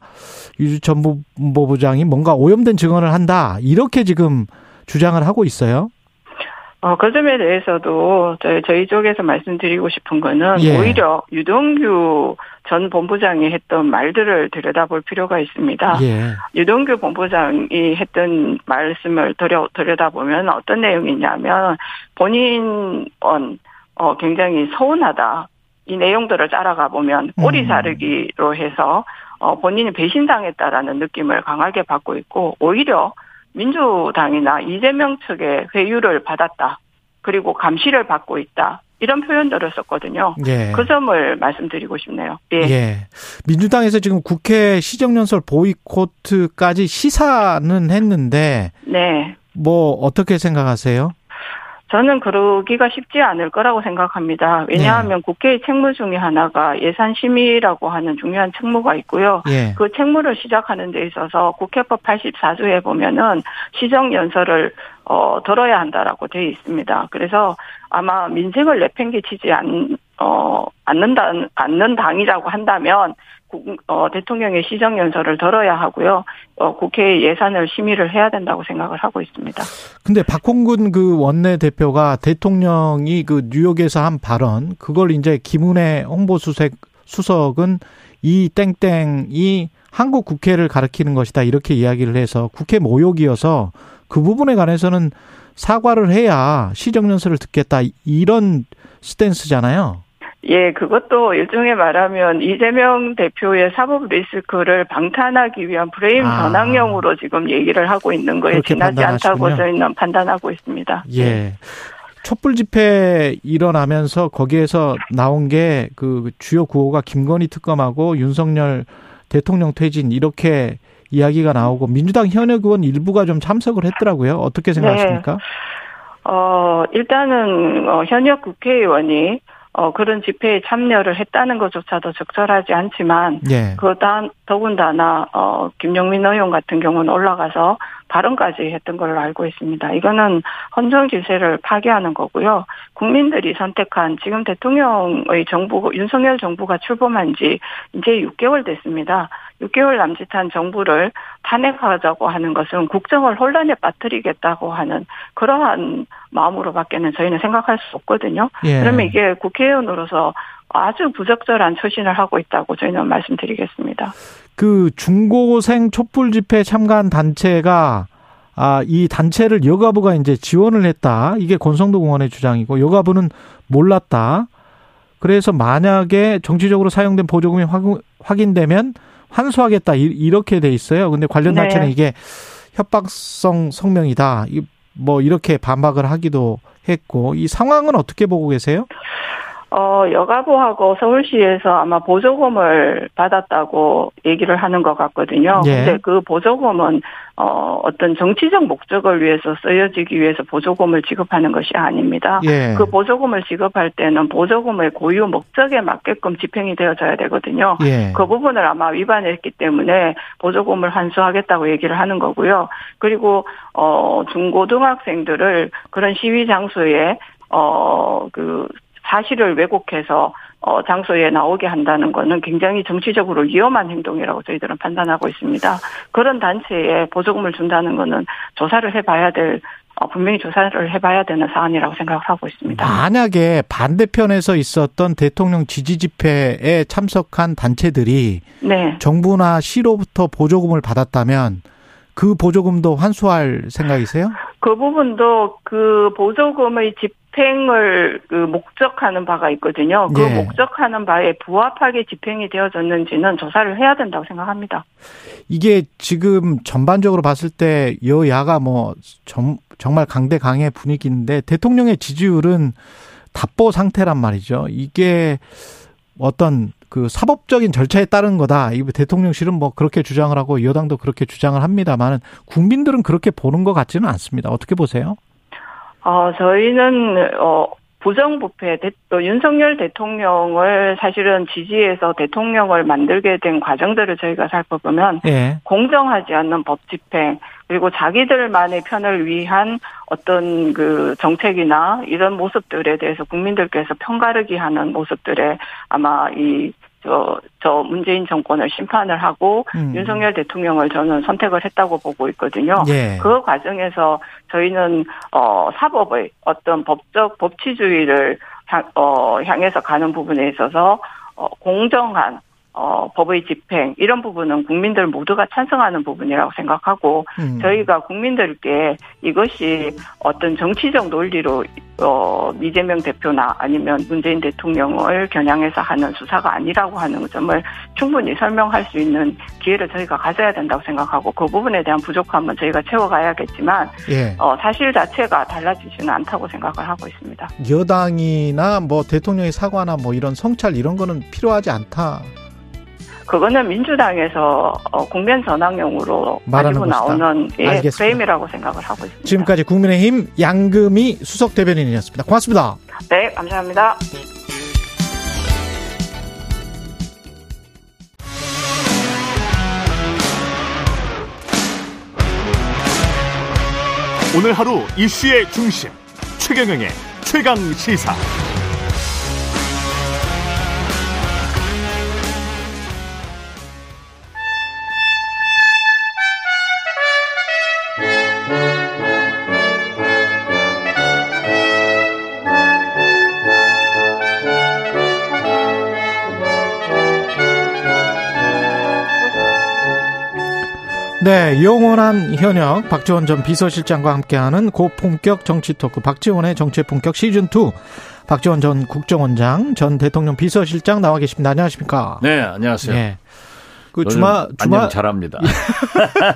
유전 본부장이 뭔가 오염된 증언을 한다 이렇게 지금 주장을 하고 있어요. 어, 그 점에 대해서도 저희, 저희 쪽에서 말씀드리고 싶은 거는 예. 오히려 유동규 전 본부장이 했던 말들을 들여다볼 필요가 있습니다. 예. 유동규 본부장이 했던 말씀을 들여, 들여다보면 어떤 내용이냐면 본인, 어, 굉장히 서운하다. 이 내용들을 따라가 보면 꼬리 음. 자르기로 해서 어, 본인이 배신당했다라는 느낌을 강하게 받고 있고 오히려 민주당이나 이재명 측의 회유를 받았다. 그리고 감시를 받고 있다. 이런 표현들을 썼거든요. 예. 그 점을 말씀드리고 싶네요. 예. 예. 민주당에서 지금 국회 시정연설 보이코트까지 시사는 했는데, 네. 뭐 어떻게 생각하세요? 저는 그러기가 쉽지 않을 거라고 생각합니다. 왜냐하면 네. 국회의 책무 중에 하나가 예산 심의라고 하는 중요한 책무가 있고요. 네. 그 책무를 시작하는 데 있어서 국회법 84조에 보면은 시정 연설을 어 들어야 한다라고 되어 있습니다. 그래서 아마 민생을 내팽개치지 않, 어, 않는다, 않는 당이라고 한다면 어, 대통령의 시정 연설을 들어야 하고요. 어, 국회 예산을 심의를 해야 된다고 생각을 하고 있습니다. 근데 박홍근 그 원내 대표가 대통령이 그 뉴욕에서 한 발언, 그걸 이제 김은혜 홍보수석, 수석은 이 땡땡이 한국 국회를 가리키는 것이다 이렇게 이야기를 해서 국회 모욕이어서 그 부분에 관해서는 사과를 해야 시정연설을 듣겠다 이런 스탠스잖아요. 예, 그것도 일종의 말하면 이재명 대표의 사법 리스크를 방탄하기 위한 프레임 아. 전환용으로 지금 얘기를 하고 있는 거에 지나지 않다고 판단하시군요. 저희는 판단하고 있습니다. 예. 촛불 집회 일어나면서 거기에서 나온 게 그 주요 구호가 김건희 특검하고 윤석열 대통령 퇴진 이렇게 이야기가 나오고 민주당 현역 의원 일부가 좀 참석을 했더라고요. 어떻게 생각하십니까? 어, 일단은 어, 현역 국회의원이 어, 그런 집회에 참여를 했다는 것조차도 적절하지 않지만 예. 그다 더군다나 어 김용민 의원 같은 경우는 올라가서 발언까지 했던 걸로 알고 있습니다. 이거는 헌정 질서를 파괴하는 거고요. 국민들이 선택한 지금 대통령의 정부 윤석열 정부가 출범한 지 이제 6개월 됐습니다. 6개월 남짓한 정부를 탄핵하자고 하는 것은 국정을 혼란에 빠뜨리겠다고 하는 그러한 마음으로밖에는 저희는 생각할 수 없거든요. 예. 그러면 이게 국회의원으로서 아주 부적절한 처신을 하고 있다고 저희는 말씀드리겠습니다. 그 중고생 촛불 집회 참가한 단체가 아, 이 단체를 여가부가 이제 지원을 했다. 이게 권성도 공원의 주장이고 여가부는 몰랐다. 그래서 만약에 정치적으로 사용된 보조금이 확- 확인되면 환수하겠다. 이- 이렇게 돼 있어요. 근데 관련 네. 단체는 이게 협박성 성명이다. 이- 뭐 이렇게 반박을 하기도 했고 이 상황은 어떻게 보고 계세요? 어, 여가부하고 서울시에서 아마 보조금을 받았다고 얘기를 하는 것 같거든요. 예. 근데 그 보조금은 어, 어떤 정치적 목적을 위해서 쓰여지기 위해서 보조금을 지급하는 것이 아닙니다. 예. 그 보조금을 지급할 때는 보조금의 고유 목적에 맞게끔 집행이 되어져야 되거든요. 예. 그 부분을 아마 위반했기 때문에 보조금을 환수하겠다고 얘기를 하는 거고요. 그리고 어 중고등학생들을 그런 시위 장소에 어 그 사실을 왜곡해서 어 장소에 나오게 한다는 거는 굉장히 정치적으로 위험한 행동이라고 저희들은 판단하고 있습니다. 그런 단체에 보조금을 준다는 거는 조사를 해봐야 될 어, 분명히 조사를 해봐야 되는 사안이라고 생각을 하고 있습니다. 만약에 반대편에서 있었던 대통령 지지 집회에 참석한 단체들이 네. 정부나 시로부터 보조금을 받았다면 그 보조금도 환수할 생각이세요? 그 부분도 그 보조금의 집행을 그 목적하는 바가 있거든요. 그 예. 목적하는 바에 부합하게 집행이 되어졌는지는 조사를 해야 된다고 생각합니다. 이게 지금 전반적으로 봤을 때 여야가 뭐 정, 정말 강대강의 분위기인데 대통령의 지지율은 답보 상태란 말이죠. 이게 어떤 그 사법적인 절차에 따른 거다. 이 대통령실은 뭐 그렇게 주장을 하고 여당도 그렇게 주장을 합니다만 국민들은 그렇게 보는 것 같지는 않습니다. 어떻게 보세요? 어, 저희는, 어, 부정부패, 대- 또 윤석열 대통령을 사실은 지지해서 대통령을 만들게 된 과정들을 저희가 살펴보면 예. 공정하지 않는 법 집행 그리고 자기들만의 편을 위한 어떤 그 정책이나 이런 모습들에 대해서 국민들께서 편가르기 하는 모습들에 아마 이 저, 저 문재인 정권을 심판을 하고 음. 윤석열 대통령을 저는 선택을 했다고 보고 있거든요. 예. 그 과정에서 저희는 어 사법의 어떤 법적 법치주의를 향, 어, 향해서 가는 부분에 있어서 어, 공정한 어, 법의 집행 이런 부분은 국민들 모두가 찬성하는 부분이라고 생각하고 음. 저희가 국민들께 이것이 어떤 정치적 논리로 어, 이재명 대표나 아니면 문재인 대통령을 겨냥해서 하는 수사가 아니라고 하는 점을 충분히 설명할 수 있는 기회를 저희가 가져야 된다고 생각하고 그 부분에 대한 부족함은 저희가 채워가야겠지만 예. 어, 사실 자체가 달라지지는 않다고 생각을 하고 있습니다. 여당이나 뭐 대통령의 사과나 뭐 이런 성찰 이런 거는 필요하지 않다. 그거는 민주당에서 어, 국면 전환용으로 것이다. 나오는 예, 알겠습니다. 프레임이라고 생각을 하고 있습니다. 지금까지 국민의힘 양금희 수석 대변인이었습니다. 고맙습니다. 네, 감사합니다. 오늘 하루 이슈의 중심 최경영의 최강 시사. 영원한 현역 박지원 전 비서실장과 함께하는 고품격 정치 토크 박지원의 정치 품격 시즌 2. 박지원 전 국정원장 전 대통령 비서실장 나와 계십니다. 안녕하십니까? 네, 안녕하세요. 네. 그 주말 주말 잘합니다.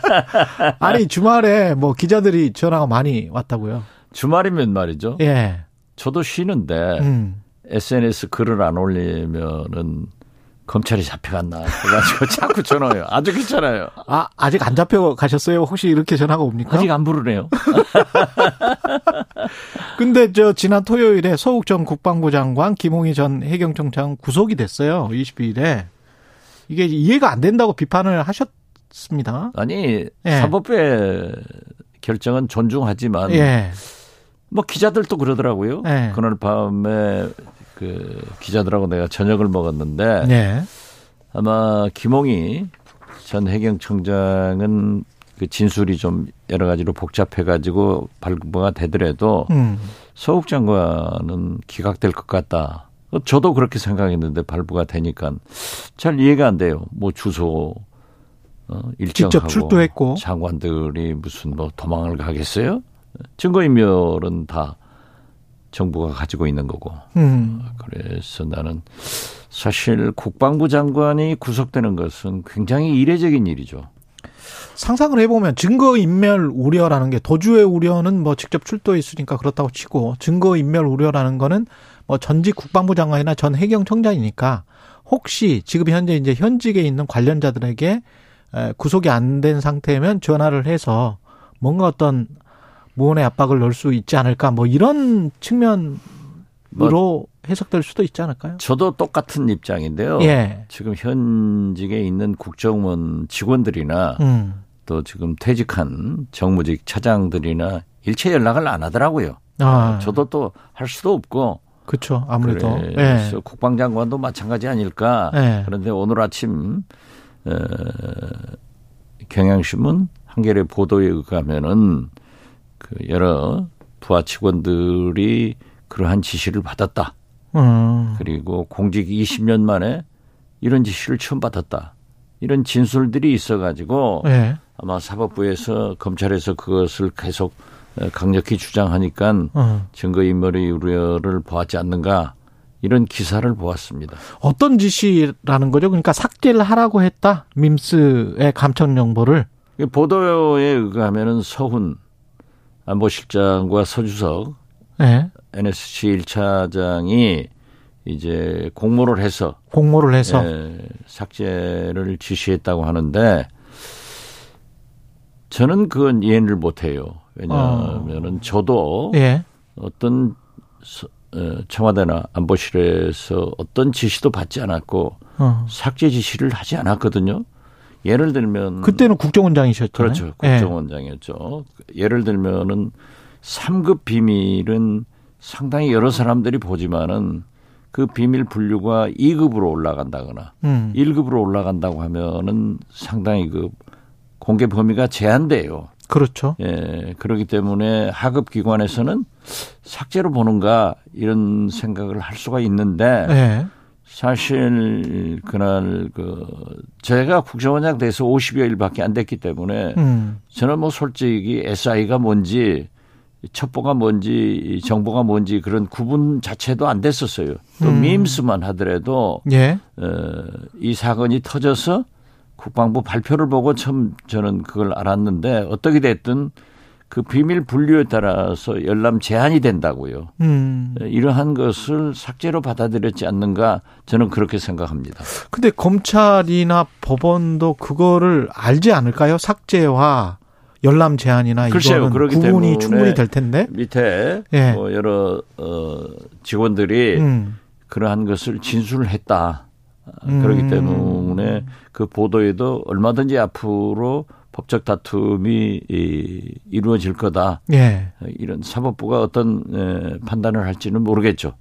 아니 주말에 뭐 기자들이 전화가 많이 왔다고요. 주말이면 말이죠. 예. 저도 쉬는데 음. SNS 글을 안 올리면은 검찰이 잡혀갔나 그래가지고 자꾸 전화해요. 아주 괜찮아요. 아 아직 안 잡혀 가셨어요? 혹시 이렇게 전화가 옵니까? 아직 안 부르네요. 근데 저 지난 토요일에 서욱 전 국방부 장관, 김홍희 전 해경청장 구속이 됐어요. 22일에 이게 이해가 안 된다고 비판을 하셨습니다. 아니 예. 사법부의 결정은 존중하지만 예. 뭐 기자들도 그러더라고요. 예. 그날 밤에 그 기자들하고 내가 저녁을 먹었는데 네. 아마 김홍희 전 해경청장은 그 진술이 좀 여러 가지로 복잡해 가지고 발부가 되더라도 음. 서욱 장관은 기각될 것 같다. 저도 그렇게 생각했는데 발부가 되니까 잘 이해가 안 돼요. 뭐 주소 어, 일정하고 직접 출두했고 장관들이 무슨 뭐 도망을 가겠어요? 증거인멸은 다 정부가 가지고 있는 거고. 음. 그래서 나는 사실 국방부 장관이 구속되는 것은 굉장히 이례적인 일이죠. 상상을 해보면 증거인멸 우려라는 게 도주의 우려는 뭐 직접 출두했으니까 그렇다고 치고 증거인멸 우려라는 거는 뭐 전직 국방부 장관이나 전 해경청장이니까 혹시 지금 현재 이제 현직에 있는 관련자들에게 구속이 안 된 상태면 전화를 해서 뭔가 어떤 무언의 압박을 넣을 수 있지 않을까 뭐 이런 측면으로 뭐 해석될 수도 있지 않을까요? 저도 똑같은 입장인데요. 예. 지금 현직에 있는 국정원 직원들이나 음. 또 지금 퇴직한 정무직 차장들이나 일체 연락을 안 하더라고요. 아. 저도 또 할 수도 없고. 그렇죠. 아무래도. 예. 국방장관도 마찬가지 아닐까. 예. 그런데 오늘 아침 어, 경향신문 한겨레 보도에 의하면은 그 여러 부하 직원들이 그러한 지시를 받았다. 음. 그리고 공직 20년 만에 이런 지시를 처음 받았다. 이런 진술들이 있어가지고 네. 아마 사법부에서 검찰에서 그것을 계속 강력히 주장하니까 음. 증거인멸의 우려를 보았지 않는가 이런 기사를 보았습니다. 어떤 지시라는 거죠? 그러니까 삭제를 하라고 했다. 밈스의 감청 정보를 보도에 의하면은 서훈 안보실장과 서주석 네. NSC 1차장이 이제 공모를 해서 공모를 해서 예, 삭제를 지시했다고 하는데 저는 그건 이해를 못해요. 왜냐하면은 어. 저도 예. 어떤 어, 청와대나 안보실에서 어떤 지시도 받지 않았고 어. 삭제 지시를 하지 않았거든요. 예를 들면 그때는 국정원장이셨죠. 그렇죠. 예. 국정원장이었죠. 예. 예를 들면은 3급 비밀은 상당히 여러 사람들이 보지만은 그 비밀 분류가 2급으로 올라간다거나 음. 1급으로 올라간다고 하면은 상당히 그 공개 범위가 제한돼요. 그렇죠. 예. 그렇기 때문에 하급 기관에서는 삭제로 보는가 이런 생각을 할 수가 있는데 예. 사실 그날 그 제가 국정원장 돼서 50여일밖에 안 됐기 때문에 음. 저는 뭐 솔직히 SI가 뭔지 첩보가 뭔지 정보가 뭔지 그런 구분 자체도 안 됐었어요. 또 음. 밈스만 하더라도 예. 어, 이 사건이 터져서 국방부 발표를 보고 처음 저는 그걸 알았는데 어떻게 됐든 그 비밀 분류에 따라서 열람 제한이 된다고요. 음. 이러한 것을 삭제로 받아들였지 않는가 저는 그렇게 생각합니다. 근데 검찰이나 법원도 그거를 알지 않을까요? 삭제와 열람 제한이나 글쎄요, 이거는 구분이 충분히 될 텐데 밑에 예. 뭐 여러 어 직원들이 음. 그러한 것을 진술을 했다. 음. 그렇기 때문에 그 보도에도 얼마든지 앞으로 법적 다툼이 이루어질 거다. 예. 이런 사법부가 어떤 판단을 할지는 모르겠죠.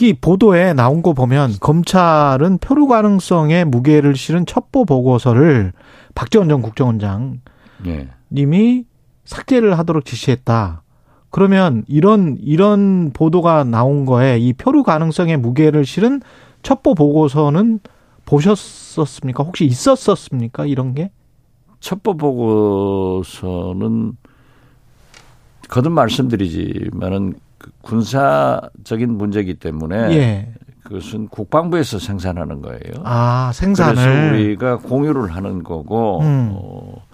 이 보도에 나온 거 보면 검찰은 표류 가능성에 무게를 실은 첩보 보고서를 박지원 전 국정원장 예. 님이 삭제를 하도록 지시했다. 그러면 이런 이런 보도가 나온 거에 이 표류 가능성에 무게를 실은 첩보 보고서는 보셨었습니까? 혹시 있었었습니까? 이런 게? 첩보 보고서는 거듭 말씀드리지만은 그 군사적인 문제이기 때문에 예. 그것은 국방부에서 생산하는 거예요. 아 생산을 그래서 우리가 공유를 하는 거고 음. 어,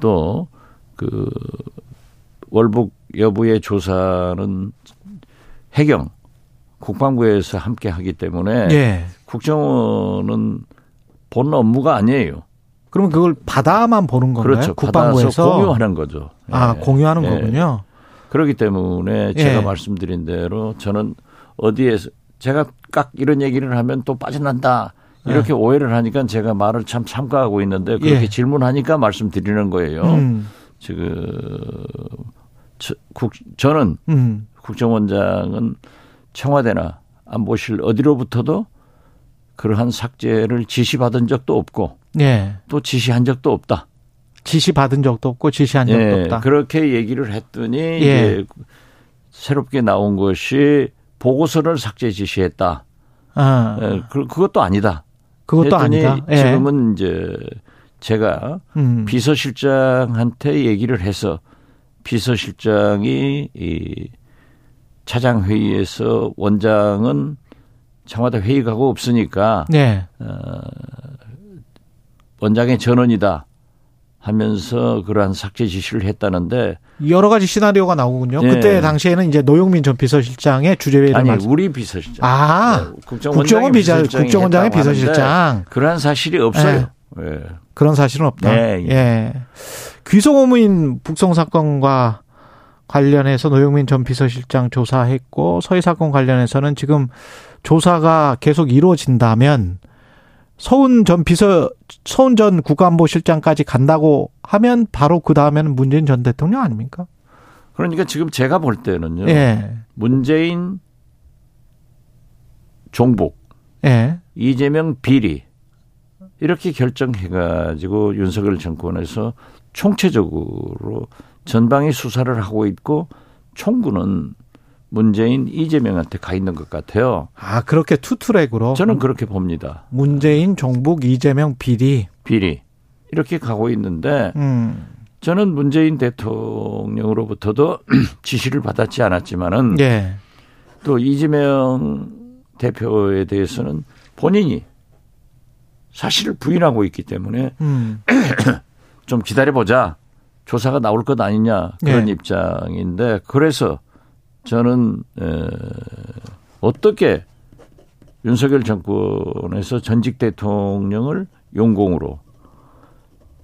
또그 월북 여부의 조사는 해경 국방부에서 함께 하기 때문에 예. 국정원은 본 업무가 아니에요. 그러면 그걸 받아만 보는 건가요? 그렇죠. 국방부에서 공유하는 거죠. 아, 예. 공유하는 예. 거군요. 그렇기 때문에 제가 예. 말씀드린 대로 저는 어디에서 제가 깍 이런 얘기를 하면 또 빠져난다. 이렇게 예. 오해를 하니까 제가 말을 참 참가하고 있는데 그렇게 예. 질문하니까 말씀드리는 거예요. 음. 지금 저, 국, 저는 음. 국정원장은 청와대나 안보실 어디로부터도 그러한 삭제를 지시받은 적도 없고 예. 또 지시한 적도 없다. 지시받은 적도 없고 지시한 적도 예. 없다. 그렇게 얘기를 했더니 예. 새롭게 나온 것이 보고서를 삭제 지시했다. 아. 예, 그, 그것도 아니다. 그것도 아니다. 예. 지금은 이제 제가 음. 비서실장한테 얘기를 해서 비서실장이 이 차장 회의에서 원장은 청와대 회의 가고 없으니까 네. 어, 원장의 전원이다 하면서 그러한 삭제 지시를 했다는데 여러 가지 시나리오가 나오군요. 네. 그때 당시에는 이제 노영민 전 비서실장의 주재회를 아니 말씀... 우리 비서실장 아 네. 국정원 비서 국정원장의 비서실장 그러한 사실이 없어요. 네. 네. 그런 사실은 없다. 네. 예. 귀속어무인 북송 사건과 관련해서 노영민 전 비서실장 조사했고 서해 사건 관련해서는 지금 조사가 계속 이루어진다면 서훈 전 비서 서훈 전 국가안보실장까지 간다고 하면 바로 그 다음에는 문재인 전 대통령 아닙니까? 그러니까 지금 제가 볼 때는요. 예. 문재인 종북, 예. 이재명 비리 이렇게 결정해가지고 윤석열 정권에서 총체적으로 전방위 수사를 하고 있고 총구는 문재인 이재명한테 가 있는 것 같아요. 아 그렇게 투트랙으로 저는 그렇게 봅니다. 문재인 종북 이재명 비리 비리 이렇게 가고 있는데 음. 저는 문재인 대통령으로부터도 지시를 받았지 않았지만은 예. 또 이재명 대표에 대해서는 본인이 사실을 부인하고 있기 때문에 음. 좀 기다려보자. 조사가 나올 것 아니냐 그런 네. 입장인데 그래서 저는 에, 어떻게 윤석열 정권에서 전직 대통령을 용공으로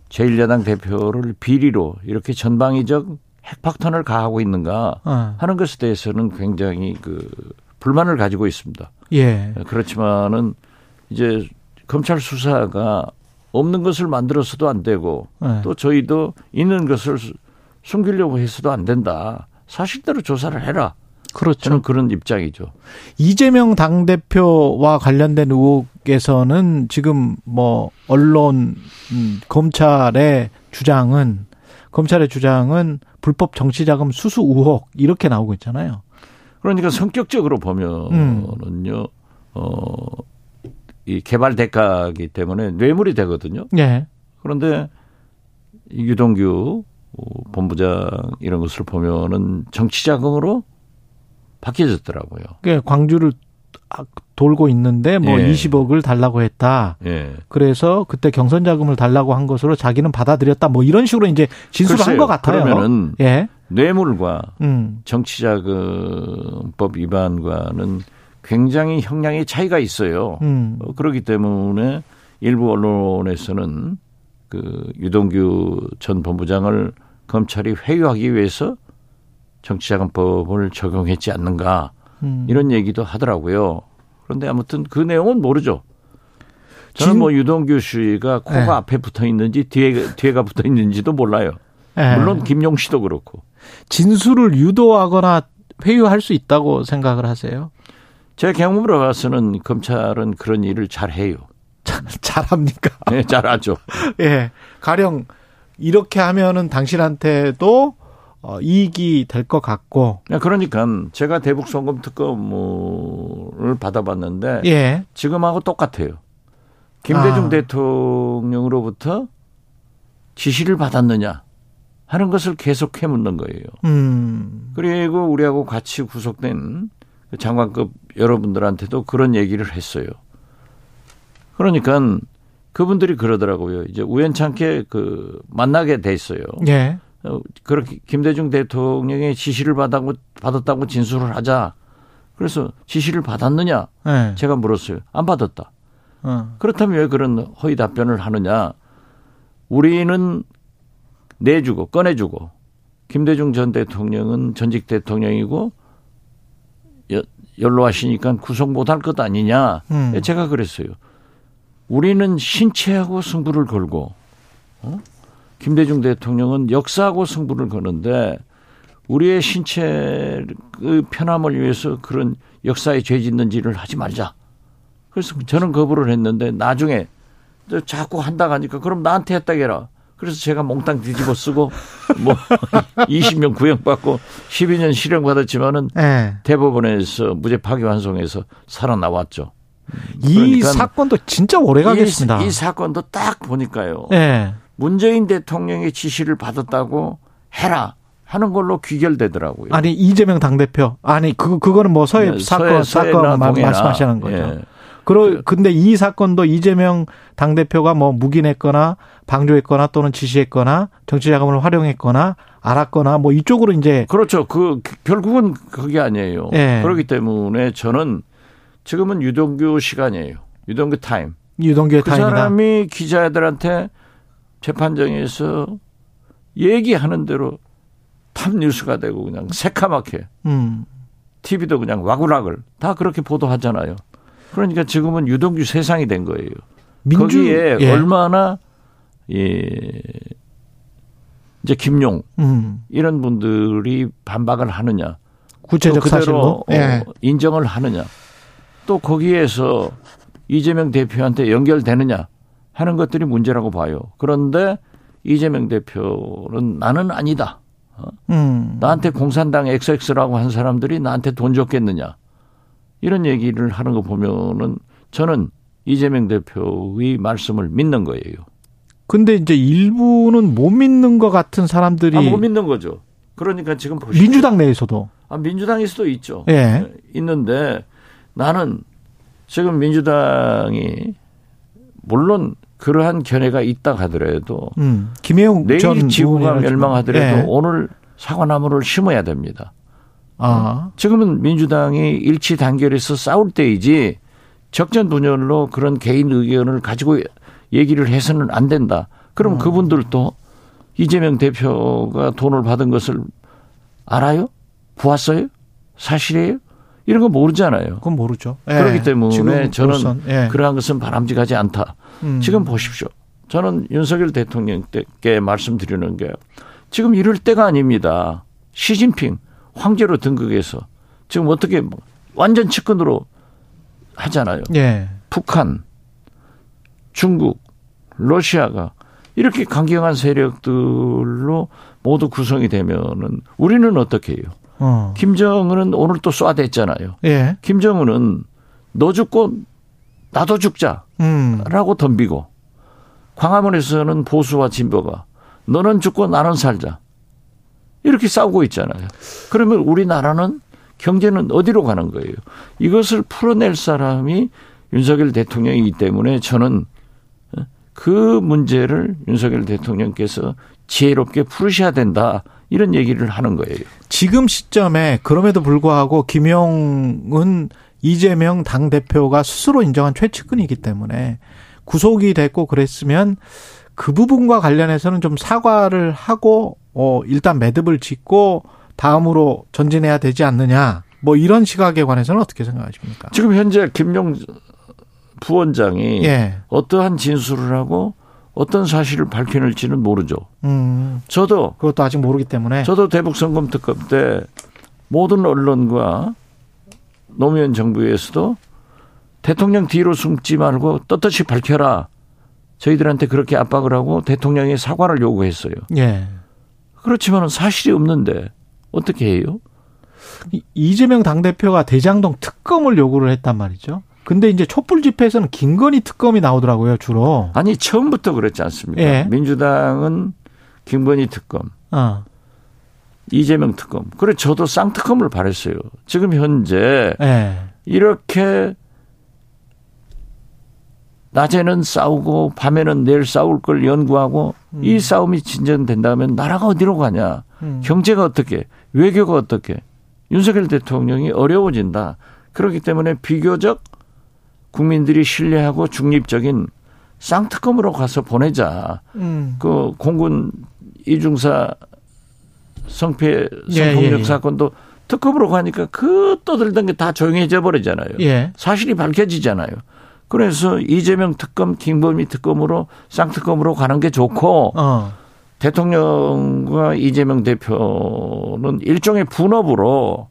제1야당 대표를 비리로 이렇게 전방위적 핵폭탄을 가하고 있는가 어. 하는 것에 대해서는 굉장히 그 불만을 가지고 있습니다. 예. 그렇지만은 이제 검찰 수사가 없는 것을 만들어서도 안 되고 네. 또 저희도 있는 것을 숨기려고 해서도 안 된다. 사실대로 조사를 해라. 그렇죠. 저는 그런 입장이죠. 이재명 당대표와 관련된 의혹에서는 지금 뭐 언론 음, 검찰의 주장은 검찰의 주장은 불법 정치자금 수수 의혹 이렇게 나오고 있잖아요. 그러니까 성격적으로 보면은요. 음. 어이 개발 대가기 때문에 뇌물이 되거든요. 네. 그런데 유동규 본부장 이런 것을 보면은 정치 자금으로 바뀌어졌더라고요. 그 광주를 돌고 있는데 뭐 예. 20억을 달라고 했다. 예. 그래서 그때 경선 자금을 달라고 한 것으로 자기는 받아들였다. 뭐 이런 식으로 이제 진술을 한 것 같아요. 그러면은 예. 뇌물과 음. 정치 자금법 위반과는 굉장히 형량의 차이가 있어요. 음. 어, 그렇기 때문에 일부 언론에서는 그 유동규 전 본부장을 검찰이 회유하기 위해서 정치자금법을 적용했지 않는가 음. 이런 얘기도 하더라고요. 그런데 아무튼 그 내용은 모르죠. 저는 뭐 유동규 씨가 코가 네. 앞에 붙어 있는지 뒤에 뒤에가 붙어 있는지도 몰라요. 네. 물론 김용 씨도 그렇고 진술을 유도하거나 회유할 수 있다고 생각을 하세요? 제 경험으로 봐서는 검찰은 그런 일을 잘 해요. 잘합니까? 네, 잘하죠. 예. 가령 이렇게 하면은 당신한테도 어, 이익이 될 것 같고. 네, 그러니까 제가 대북 송금 특검을 받아봤는데 예. 지금하고 똑같아요. 김대중 아. 대통령으로부터 지시를 받았느냐 하는 것을 계속 해묻는 거예요. 음. 그리고 우리하고 같이 구속된 그 장관급 여러분들한테도 그런 얘기를 했어요. 그러니까 그분들이 그러더라고요. 이제 우연찮게 그 만나게 됐어요. 예. 어, 그렇게 김대중 대통령의 지시를 받았고 받았다고 진술을 하자. 그래서 지시를 받았느냐? 예. 제가 물었어요. 안 받았다. 어. 그렇다면 왜 그런 허위 답변을 하느냐? 우리는 내주고 꺼내주고 김대중 전 대통령은 전직 대통령이고 연로하시니까 구속 못할 것 아니냐. 음. 제가 그랬어요. 우리는 신체하고 승부를 걸고 어? 김대중 대통령은 역사하고 승부를 거는데 우리의 신체의 편함을 위해서 그런 역사에 죄 짓는 일을 하지 말자. 그래서 저는 거부를 했는데 나중에 자꾸 한다고 하니까 그럼 나한테 했다 해라. 그래서 제가 몽땅 뒤집어 쓰고 뭐 20년 구형받고 12년 실형 받았지만은 네. 대법원에서 무죄 파기 환송해서 살아나왔죠. 이 그러니까 사건도 진짜 오래 가겠습니다. 이, 이, 사건도 딱 보니까요. 네. 문재인 대통령의 지시를 받았다고 해라. 하는 걸로 귀결되더라고요. 아니 이재명 당 대표 아니 그 그거는 뭐 서해 네, 사건 서해, 사건 말씀하시는 거죠. 예. 그러 근데 이 사건도 이재명 당 대표가 뭐 묵인했거나 방조했거나 또는 지시했거나 정치 자금을 활용했거나 알았거나 뭐 이쪽으로 이제 그렇죠. 그 결국은 그게 아니에요. 예. 그렇기 때문에 저는 지금은 유동규 시간이에요. 유동규 타임. 유동규의 그 타임이다. 사람이 기자들한테 재판정에서 얘기하는 대로 탑 뉴스가 되고 그냥 새카맣게 음. TV도 그냥 와구락을 다 그렇게 보도하잖아요. 그러니까 지금은 유동규 세상이 된 거예요. 민주, 거기에 예. 얼마나 예 이제 김용 음. 이런 분들이 반박을 하느냐, 구체적 사실로 어, 예. 인정을 하느냐, 또 거기에서 이재명 대표한테 연결되느냐 하는 것들이 문제라고 봐요. 그런데 이재명 대표는 나는 아니다. 어? 음. 나한테 공산당 XX라고 한 사람들이 나한테 돈 줬겠느냐. 이런 얘기를 하는 거 보면은 저는 이재명 대표의 말씀을 믿는 거예요. 근데 이제 일부는 못 믿는 것 같은 사람들이 아, 못 믿는 거죠. 그러니까 지금 보시죠. 민주당 내에서도 아, 민주당에서도 있죠. 예. 네, 있는데 나는 지금 민주당이 물론 그러한 견해가 있다 하더라도 음, 김혜영 내일 지구가 멸망하더라도 예. 오늘 사과나무를 심어야 됩니다. 아. 지금은 민주당이 일치 단결해서 싸울 때이지 적전 분열로 그런 개인 의견을 가지고 얘기를 해서는 안 된다. 그럼 음. 그분들도 이재명 대표가 돈을 받은 것을 알아요? 보았어요? 사실이에요? 이런 거 모르잖아요. 그건 모르죠. 예. 그렇기 때문에 저는 예. 그러한 것은 바람직하지 않다. 음. 지금 보십시오. 저는 윤석열 대통령께 말씀드리는 게 지금 이럴 때가 아닙니다. 시진핑 황제로 등극해서 지금 어떻게 완전 측근으로 하잖아요. 예. 북한, 중국, 러시아가 이렇게 강경한 세력들로 모두 구성이 되면은 우리는 어떻게 해요? 어. 김정은은 오늘 또 쏴댔잖아요. 예. 김정은은 너 죽고 나도 죽자라고 음. 덤비고 광화문에서는 보수와 진보가 너는 죽고 나는 살자. 이렇게 싸우고 있잖아요. 그러면 우리나라는 경제는 어디로 가는 거예요? 이것을 풀어낼 사람이 윤석열 대통령이기 때문에 저는 그 문제를 윤석열 대통령께서 지혜롭게 풀으셔야 된다. 이런 얘기를 하는 거예요. 지금 시점에 그럼에도 불구하고 김용은 이재명 당 대표가 스스로 인정한 최측근이기 때문에 구속이 됐고 그랬으면 그 부분과 관련해서는 좀 사과를 하고 어 일단 매듭을 짓고 다음으로 전진해야 되지 않느냐. 뭐 이런 시각에 관해서는 어떻게 생각하십니까? 지금 현재 김용 부원장이 예. 어떠한 진술을 하고 어떤 사실을 밝혀낼지는 모르죠. 음. 저도 그것도 아직 모르기 때문에 저도 대북 선검 특검 때 모든 언론과 노무현 정부에서도 대통령 뒤로 숨지 말고 떳떳이 밝혀라. 저희들한테 그렇게 압박을 하고 대통령이 사과를 요구했어요. 예. 그렇지만 사실이 없는데 어떻게 해요? 이재명 당대표가 대장동 특검을 요구를 했단 말이죠. 근데 이제 촛불 집회에서는 김건희 특검이 나오더라고요, 주로. 아니, 처음부터 그랬지 않습니까? 예. 민주당은 김건희 특검. 어. 이재명 특검. 그래 저도 쌍특검을 바랬어요. 지금 현재 예. 이렇게 낮에는 싸우고 밤에는 내일 싸울 걸 연구하고 음. 이 싸움이 진전된다면 나라가 어디로 가냐? 음. 경제가 어떻게? 외교가 어떻게? 윤석열 대통령이 어려워진다. 그렇기 때문에 비교적 국민들이 신뢰하고 중립적인 쌍특검으로 가서 보내자. 음. 그 공군 이중사 성패 성폭력 예, 예, 예. 사건도 특검으로 가니까 그 떠들던 게 다 조용해져 버리잖아요. 예. 사실이 밝혀지잖아요. 그래서 이재명 특검, 김범희 특검으로 쌍특검으로 가는 게 좋고 어. 대통령과 이재명 대표는 일종의 분업으로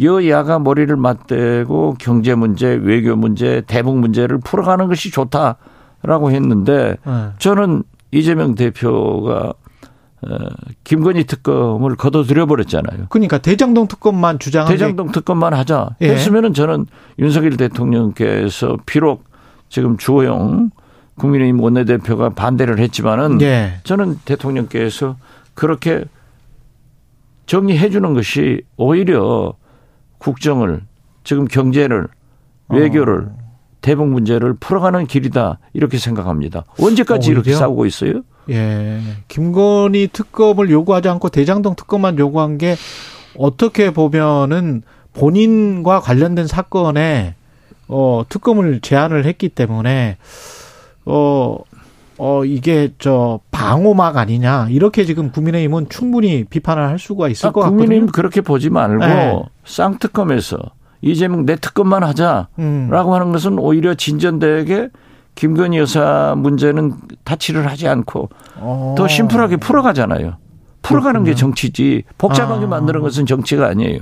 여야가 머리를 맞대고 경제 문제, 외교 문제, 대북 문제를 풀어가는 것이 좋다라고 했는데 네. 저는 이재명 대표가 어, 김건희 특검을 걷어들여 버렸잖아요. 그러니까 대장동 특검만 주장한 대장동 특검만 하자 예. 했으면은 저는 윤석열 대통령께서 비록 지금 주호영 국민의힘 원내대표가 반대를 했지만은 예. 저는 대통령께서 그렇게 정리해 주는 것이 오히려 국정을 지금 경제를 외교를 어. 대북 문제를 풀어가는 길이다 이렇게 생각합니다. 언제까지 오히려? 이렇게 싸우고 있어요? 예. 김건희 특검을 요구하지 않고 대장동 특검만 요구한 게 어떻게 보면은 본인과 관련된 사건에 어 특검을 제안을 했기 때문에 어 어, 이게 저 방호막 아니냐 이렇게 지금 국민의힘은 충분히 비판을 할 수가 있을 아, 것 같거든요. 국민의힘 그렇게 보지 말고 네. 쌍특검에서 이재명 내 특검만 하자라고 음. 하는 것은 오히려 진전되게 김건희 여사 문제는 타치를 하지 않고 어. 더 심플하게 풀어가잖아요. 풀어가는 그렇군요. 게 정치지 복잡하게 아. 만드는 것은 정치가 아니에요.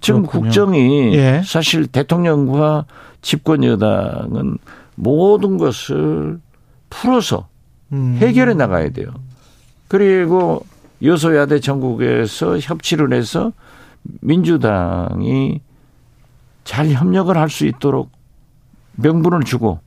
지금 그렇군요. 국정이 예. 사실 대통령과 집권 여당은 모든 것을 풀어서 음. 해결해 나가야 돼요. 그리고 여소야대 전국에서 협치를 해서 민주당이 잘 협력을 할 수 있도록 명분을 주고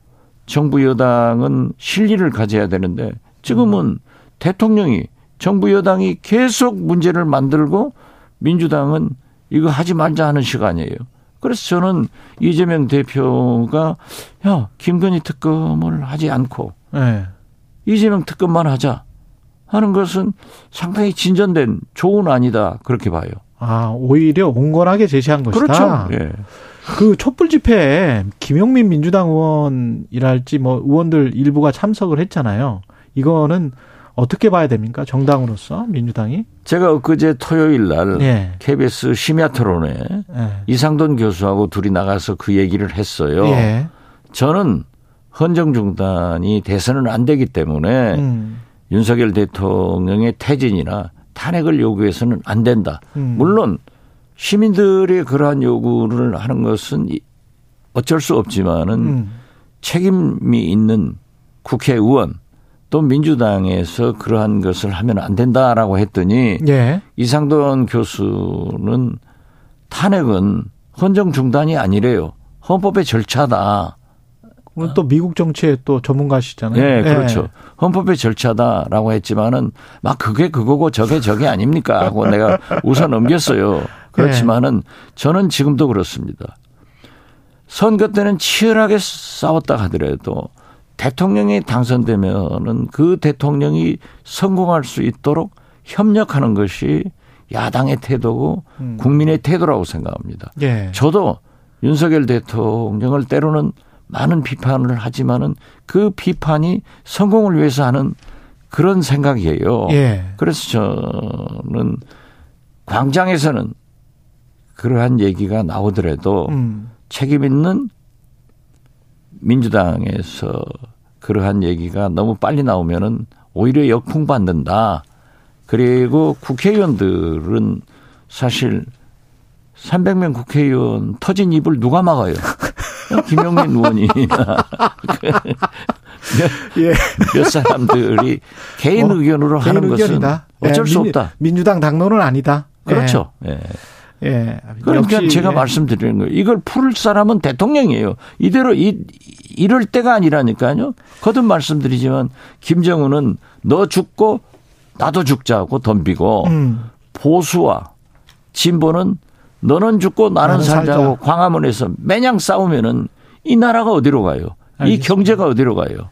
정부 여당은 실리를 가져야 되는데 지금은 대통령이 정부 여당이 계속 문제를 만들고 민주당은 이거 하지 말자 하는 시간이에요. 그래서 저는 이재명 대표가 야 김건희 특검을 하지 않고 네. 이재명 특검만 하자 하는 것은 상당히 진전된 좋은 아니다 그렇게 봐요. 아 오히려 온건하게 제시한 것이다. 그렇죠. 예. 그 촛불 집회에 김용민 민주당 의원이랄지 뭐 의원들 일부가 참석을 했잖아요. 이거는 어떻게 봐야 됩니까? 정당으로서 민주당이? 제가 엊그제 토요일 날 예. KBS 심야 토론에 예. 이상돈 교수하고 둘이 나가서 그 얘기를 했어요. 예. 저는 헌정 중단이 돼서는 안 되기 때문에 음. 윤석열 대통령의 퇴진이나 탄핵을 요구해서는 안 된다. 음. 물론 시민들이 그러한 요구를 하는 것은 어쩔 수 없지만은 음. 책임이 있는 국회의원 또 민주당에서 그러한 것을 하면 안 된다라고 했더니 예. 이상돈 교수는 탄핵은 헌정 중단이 아니래요. 헌법의 절차다. 오늘 또 미국 정치의 또 전문가시잖아요. 네, 그렇죠. 네. 헌법의 절차다라고 했지만은 막 그게 그거고 저게 저게 아닙니까 하고 내가 웃어 넘겼어요. 그렇지만은 저는 지금도 그렇습니다. 선거 때는 치열하게 싸웠다 하더라도 대통령이 당선되면은 그 대통령이 성공할 수 있도록 협력하는 것이 야당의 태도고 음. 국민의 태도라고 생각합니다. 예. 저도 윤석열 대통령을 때로는 많은 비판을 하지만은 그 비판이 성공을 위해서 하는 그런 생각이에요. 예. 그래서 저는 광장에서는 그러한 얘기가 나오더라도 음. 책임 있는 민주당에서 그러한 얘기가 너무 빨리 나오면은 오히려 역풍 받는다. 그리고 국회의원들은 사실 300명 국회의원 터진 입을 누가 막아요? 김영민 의원이 예. 몇 사람들이 개인 어, 의견으로 개인 하는 의견이다. 것은 어쩔 예, 수 없다. 민주당 당론은 아니다. 그렇죠. 예. 예. 그러니까 제가 예. 말씀드리는 거예요. 이걸 풀 사람은 대통령이에요. 이대로 이, 이럴 때가 아니라니까요. 거듭 말씀드리지만 김정은은 너 죽고 나도 죽자고 덤비고 음. 보수와 진보는 너는 죽고 나는, 나는 살자고 살자. 광화문에서 매냥 싸우면은 이 나라가 어디로 가요? 알겠습니다. 이 경제가 어디로 가요?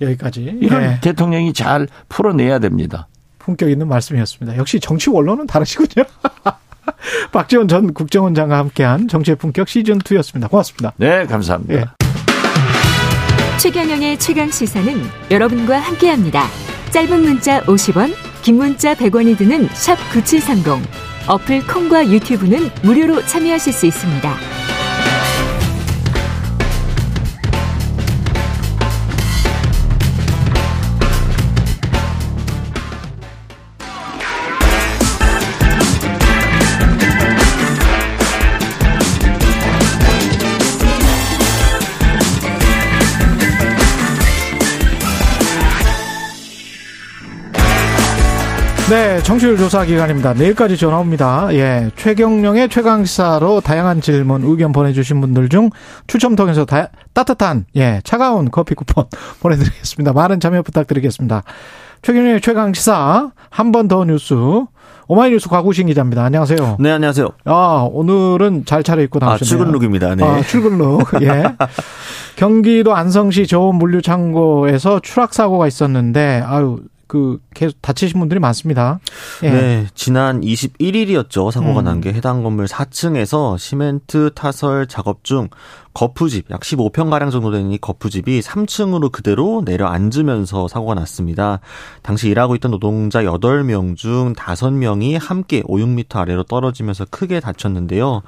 여기까지. 이건 예. 대통령이 잘 풀어내야 됩니다. 품격 있는 말씀이었습니다. 역시 정치 원론은 다르시군요. 박지원 전 국정원장과 함께한 정치의 품격 시즌 2였습니다. 고맙습니다. 네, 감사합니다. 예. 최경영의 최강 시사는 여러분과 함께합니다. 짧은 문자 50원, 긴 문자 100원이 드는 샵 9730. 어플 콩과 유튜브는 무료로 참여하실 수 있습니다. 네, 청취율 조사 기간입니다. 내일까지 전화 옵니다. 예, 최경령의 최강시사로 다양한 질문, 의견 보내주신 분들 중 추첨 통해서 다, 따뜻한, 예, 차가운 커피 쿠폰 보내드리겠습니다. 많은 참여 부탁드리겠습니다. 최경령의 최강시사, 한 번 더 뉴스, 오마이뉴스 과구신 기자입니다. 안녕하세요. 네, 안녕하세요. 아, 오늘은 잘 차려입고 나오셨네요. 아, 출근룩입니다. 네. 아, 출근룩. 예. 경기도 안성시 저온 물류 창고에서 추락 사고가 있었는데 아유 그 계속 다치신 분들이 많습니다. 예. 네, 지난 21일이었죠. 사고가 음. 난게 해당 건물 4층에서 시멘트 타설 작업 중 거푸집 약 15평 가량 정도 되는 이 거푸집이 3층으로 그대로 내려앉으면서 사고가 났습니다. 당시 일하고 있던 노동자 8명 중 5명이 함께 5, 6m 아래로 떨어지면서 크게 다쳤는데요.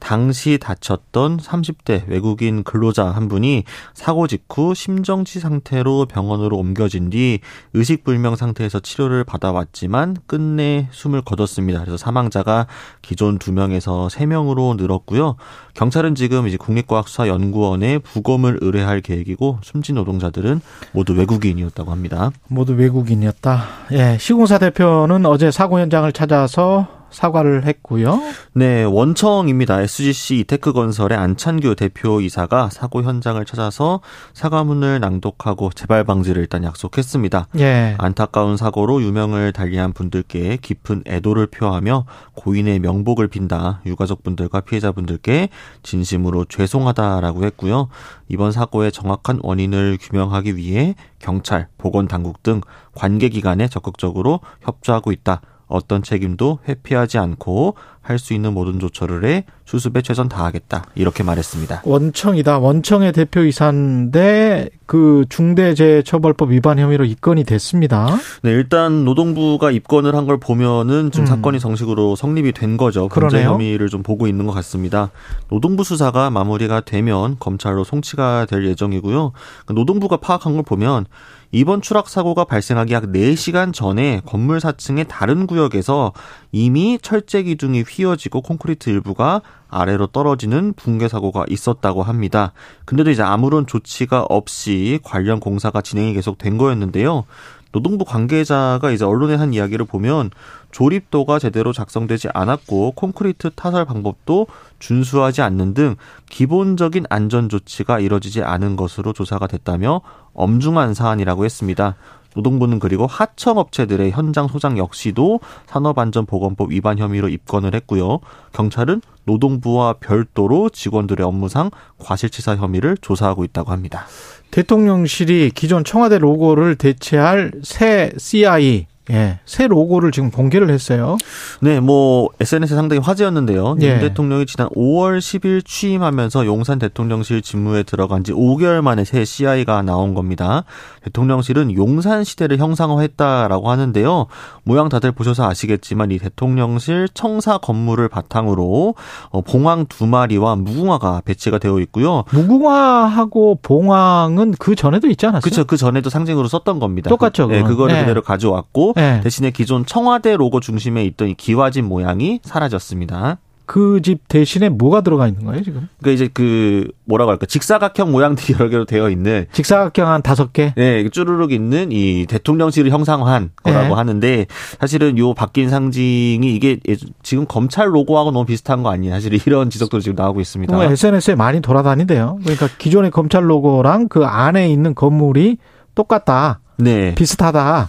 당시 다쳤던 30대 외국인 근로자 한 분이 사고 직후 심정지 상태로 병원으로 옮겨진 뒤 의식불명 상태에서 치료를 받아왔지만 끝내 숨을 거뒀습니다. 그래서 사망자가 기존 2명에서 3명으로 늘었고요. 경찰은 지금 이제 국립과학 수사연구원에 부검을 의뢰할 계획이고 숨진 노동자들은 모두 외국인이었다고 합니다. 모두 외국인이었다. 예, 시공사 대표는 어제 사고 현장을 찾아서 사과를 했고요. 네, 원청입니다. SGC 이테크 건설의 안찬규 대표이사가 사고 현장을 찾아서 사과문을 낭독하고 재발 방지를 일단 약속했습니다. 예. 안타까운 사고로 유명을 달리한 분들께 깊은 애도를 표하며 고인의 명복을 빈다. 유가족분들과 피해자분들께 진심으로 죄송하다라고 했고요. 이번 사고의 정확한 원인을 규명하기 위해 경찰, 보건당국 등 관계기관에 적극적으로 협조하고 있다. 어떤 책임도 회피하지 않고 할 수 있는 모든 조처를 해 수습에 최선 다하겠다 이렇게 말했습니다. 원청이다. 원청의 대표이사인데 그 중대재해처벌법 위반 혐의로 입건이 됐습니다. 네, 일단 노동부가 입건을 한 걸 보면은 좀 음. 사건이 정식으로 성립이 된 거죠. 범죄 혐의를 좀 보고 있는 것 같습니다. 노동부 수사가 마무리가 되면 검찰로 송치가 될 예정이고요. 노동부가 파악한 걸 보면 이번 추락 사고가 발생하기 약 4시간 전에 건물 4층의 다른 구역에서 이미 철제 기둥이 휘어지고 콘크리트 일부가 아래로 떨어지는 붕괴 사고가 있었다고 합니다. 근데도 이제 아무런 조치가 없이 관련 공사가 진행이 계속 된 거였는데요. 노동부 관계자가 이제 언론에 한 이야기를 보면 조립도가 제대로 작성되지 않았고 콘크리트 타설 방법도 준수하지 않는 등 기본적인 안전 조치가 이뤄지지 않은 것으로 조사가 됐다며 엄중한 사안이라고 했습니다. 노동부는 그리고 하청업체들의 현장 소장 역시도 산업안전보건법 위반 혐의로 입건을 했고요. 경찰은 노동부와 별도로 직원들의 업무상 과실치사 혐의를 조사하고 있다고 합니다. 대통령실이 기존 청와대 로고를 대체할 새 CI 예, 새 로고를 지금 공개를 했어요. 네, 뭐 SNS에 상당히 화제였는데요. 예. 윤 대통령이 지난 5월 10일 취임하면서 용산 대통령실 직무에 들어간 지 5개월 만에 새 CI가 나온 겁니다. 대통령실은 용산 시대를 형상화했다라고 하는데요. 모양 다들 보셔서 아시겠지만 이 대통령실 청사 건물을 바탕으로 어, 봉황 두 마리와 무궁화가 배치가 되어 있고요. 무궁화하고 봉황은 그 전에도 있지 않았어요? 그렇죠. 그 전에도 상징으로 썼던 겁니다. 똑같죠. 그, 네, 그거를 네. 그대로 가져왔고 네. 대신에 기존 청와대 로고 중심에 있던 이 기와집 모양이 사라졌습니다. 그집 대신에 뭐가 들어가 있는 거예요, 지금? 그러니까 이제 그 뭐라고 할까? 직사각형 모양들이 여러 개로 되어 있는 직사각형 한 다섯 개? 네, 쭈르륵 있는 이 대통령실을 형상화한 거라고 네. 하는데 사실은 요 바뀐 상징이 이게 지금 검찰 로고하고 너무 비슷한 거 아니냐. 사실 이런 지적도 지금 나오고 있습니다. SNS에 많이 돌아다니대요. 그러니까 기존의 검찰 로고랑 그 안에 있는 건물이 똑같다. 네. 비슷하다.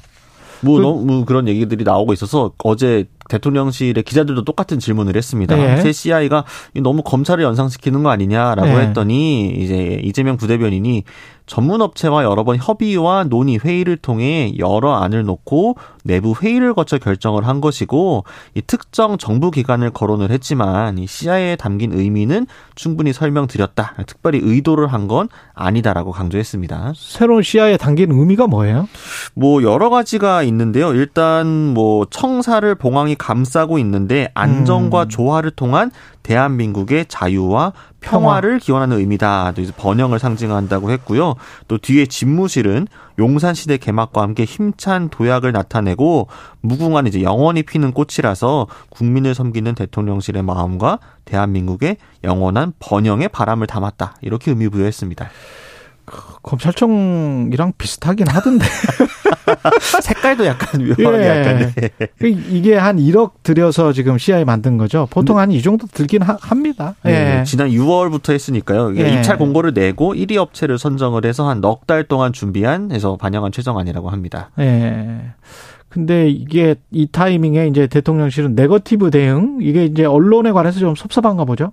뭐 그, 너무 그런 얘기들이 나오고 있어서 어제 대통령실의 기자들도 똑같은 질문을 했습니다. 네. 새 CI가 너무 검찰을 연상시키는 거 아니냐라고 네. 했더니 이제 이재명 부대변인이 전문 업체와 여러 번 협의와 논의 회의를 통해 여러 안을 놓고 내부 회의를 거쳐 결정을 한 것이고 이 특정 정부 기관을 거론을 했지만 이 CI에 담긴 의미는 충분히 설명드렸다. 특별히 의도를 한 건 아니다라고 강조했습니다. 새로운 CI에 담긴 의미가 뭐예요? 뭐 여러 가지가 있는데요. 일단 뭐 청사를 봉황이 감싸고 있는데 안정과 음. 조화를 통한 대한민국의 자유와 평화를 기원하는 의미다. 또 번영을 상징한다고 했고요. 또 뒤에 집무실은 용산시대 개막과 함께 힘찬 도약을 나타내고 무궁한 이제 영원히 피는 꽃이라서 국민을 섬기는 대통령실의 마음과 대한민국의 영원한 번영의 바람을 담았다. 이렇게 의미 부여했습니다. 검찰청이랑 비슷하긴 하던데. 색깔도 약간 묘하게 예. 약간. 네. 그 이게 한 1억 들여서 지금 CI 만든 거죠. 보통 한 이 정도 들긴 하, 합니다. 네. 예. 지난 6월부터 했으니까요. 예. 입찰 공고를 내고 1위 업체를 선정을 해서 한 넉 달 동안 준비한 해서 반영한 최종안이라고 합니다. 예. 근데 이게 이 타이밍에 이제 대통령실은 네거티브 대응 이게 이제 언론에 관해서 좀 섭섭한가 보죠.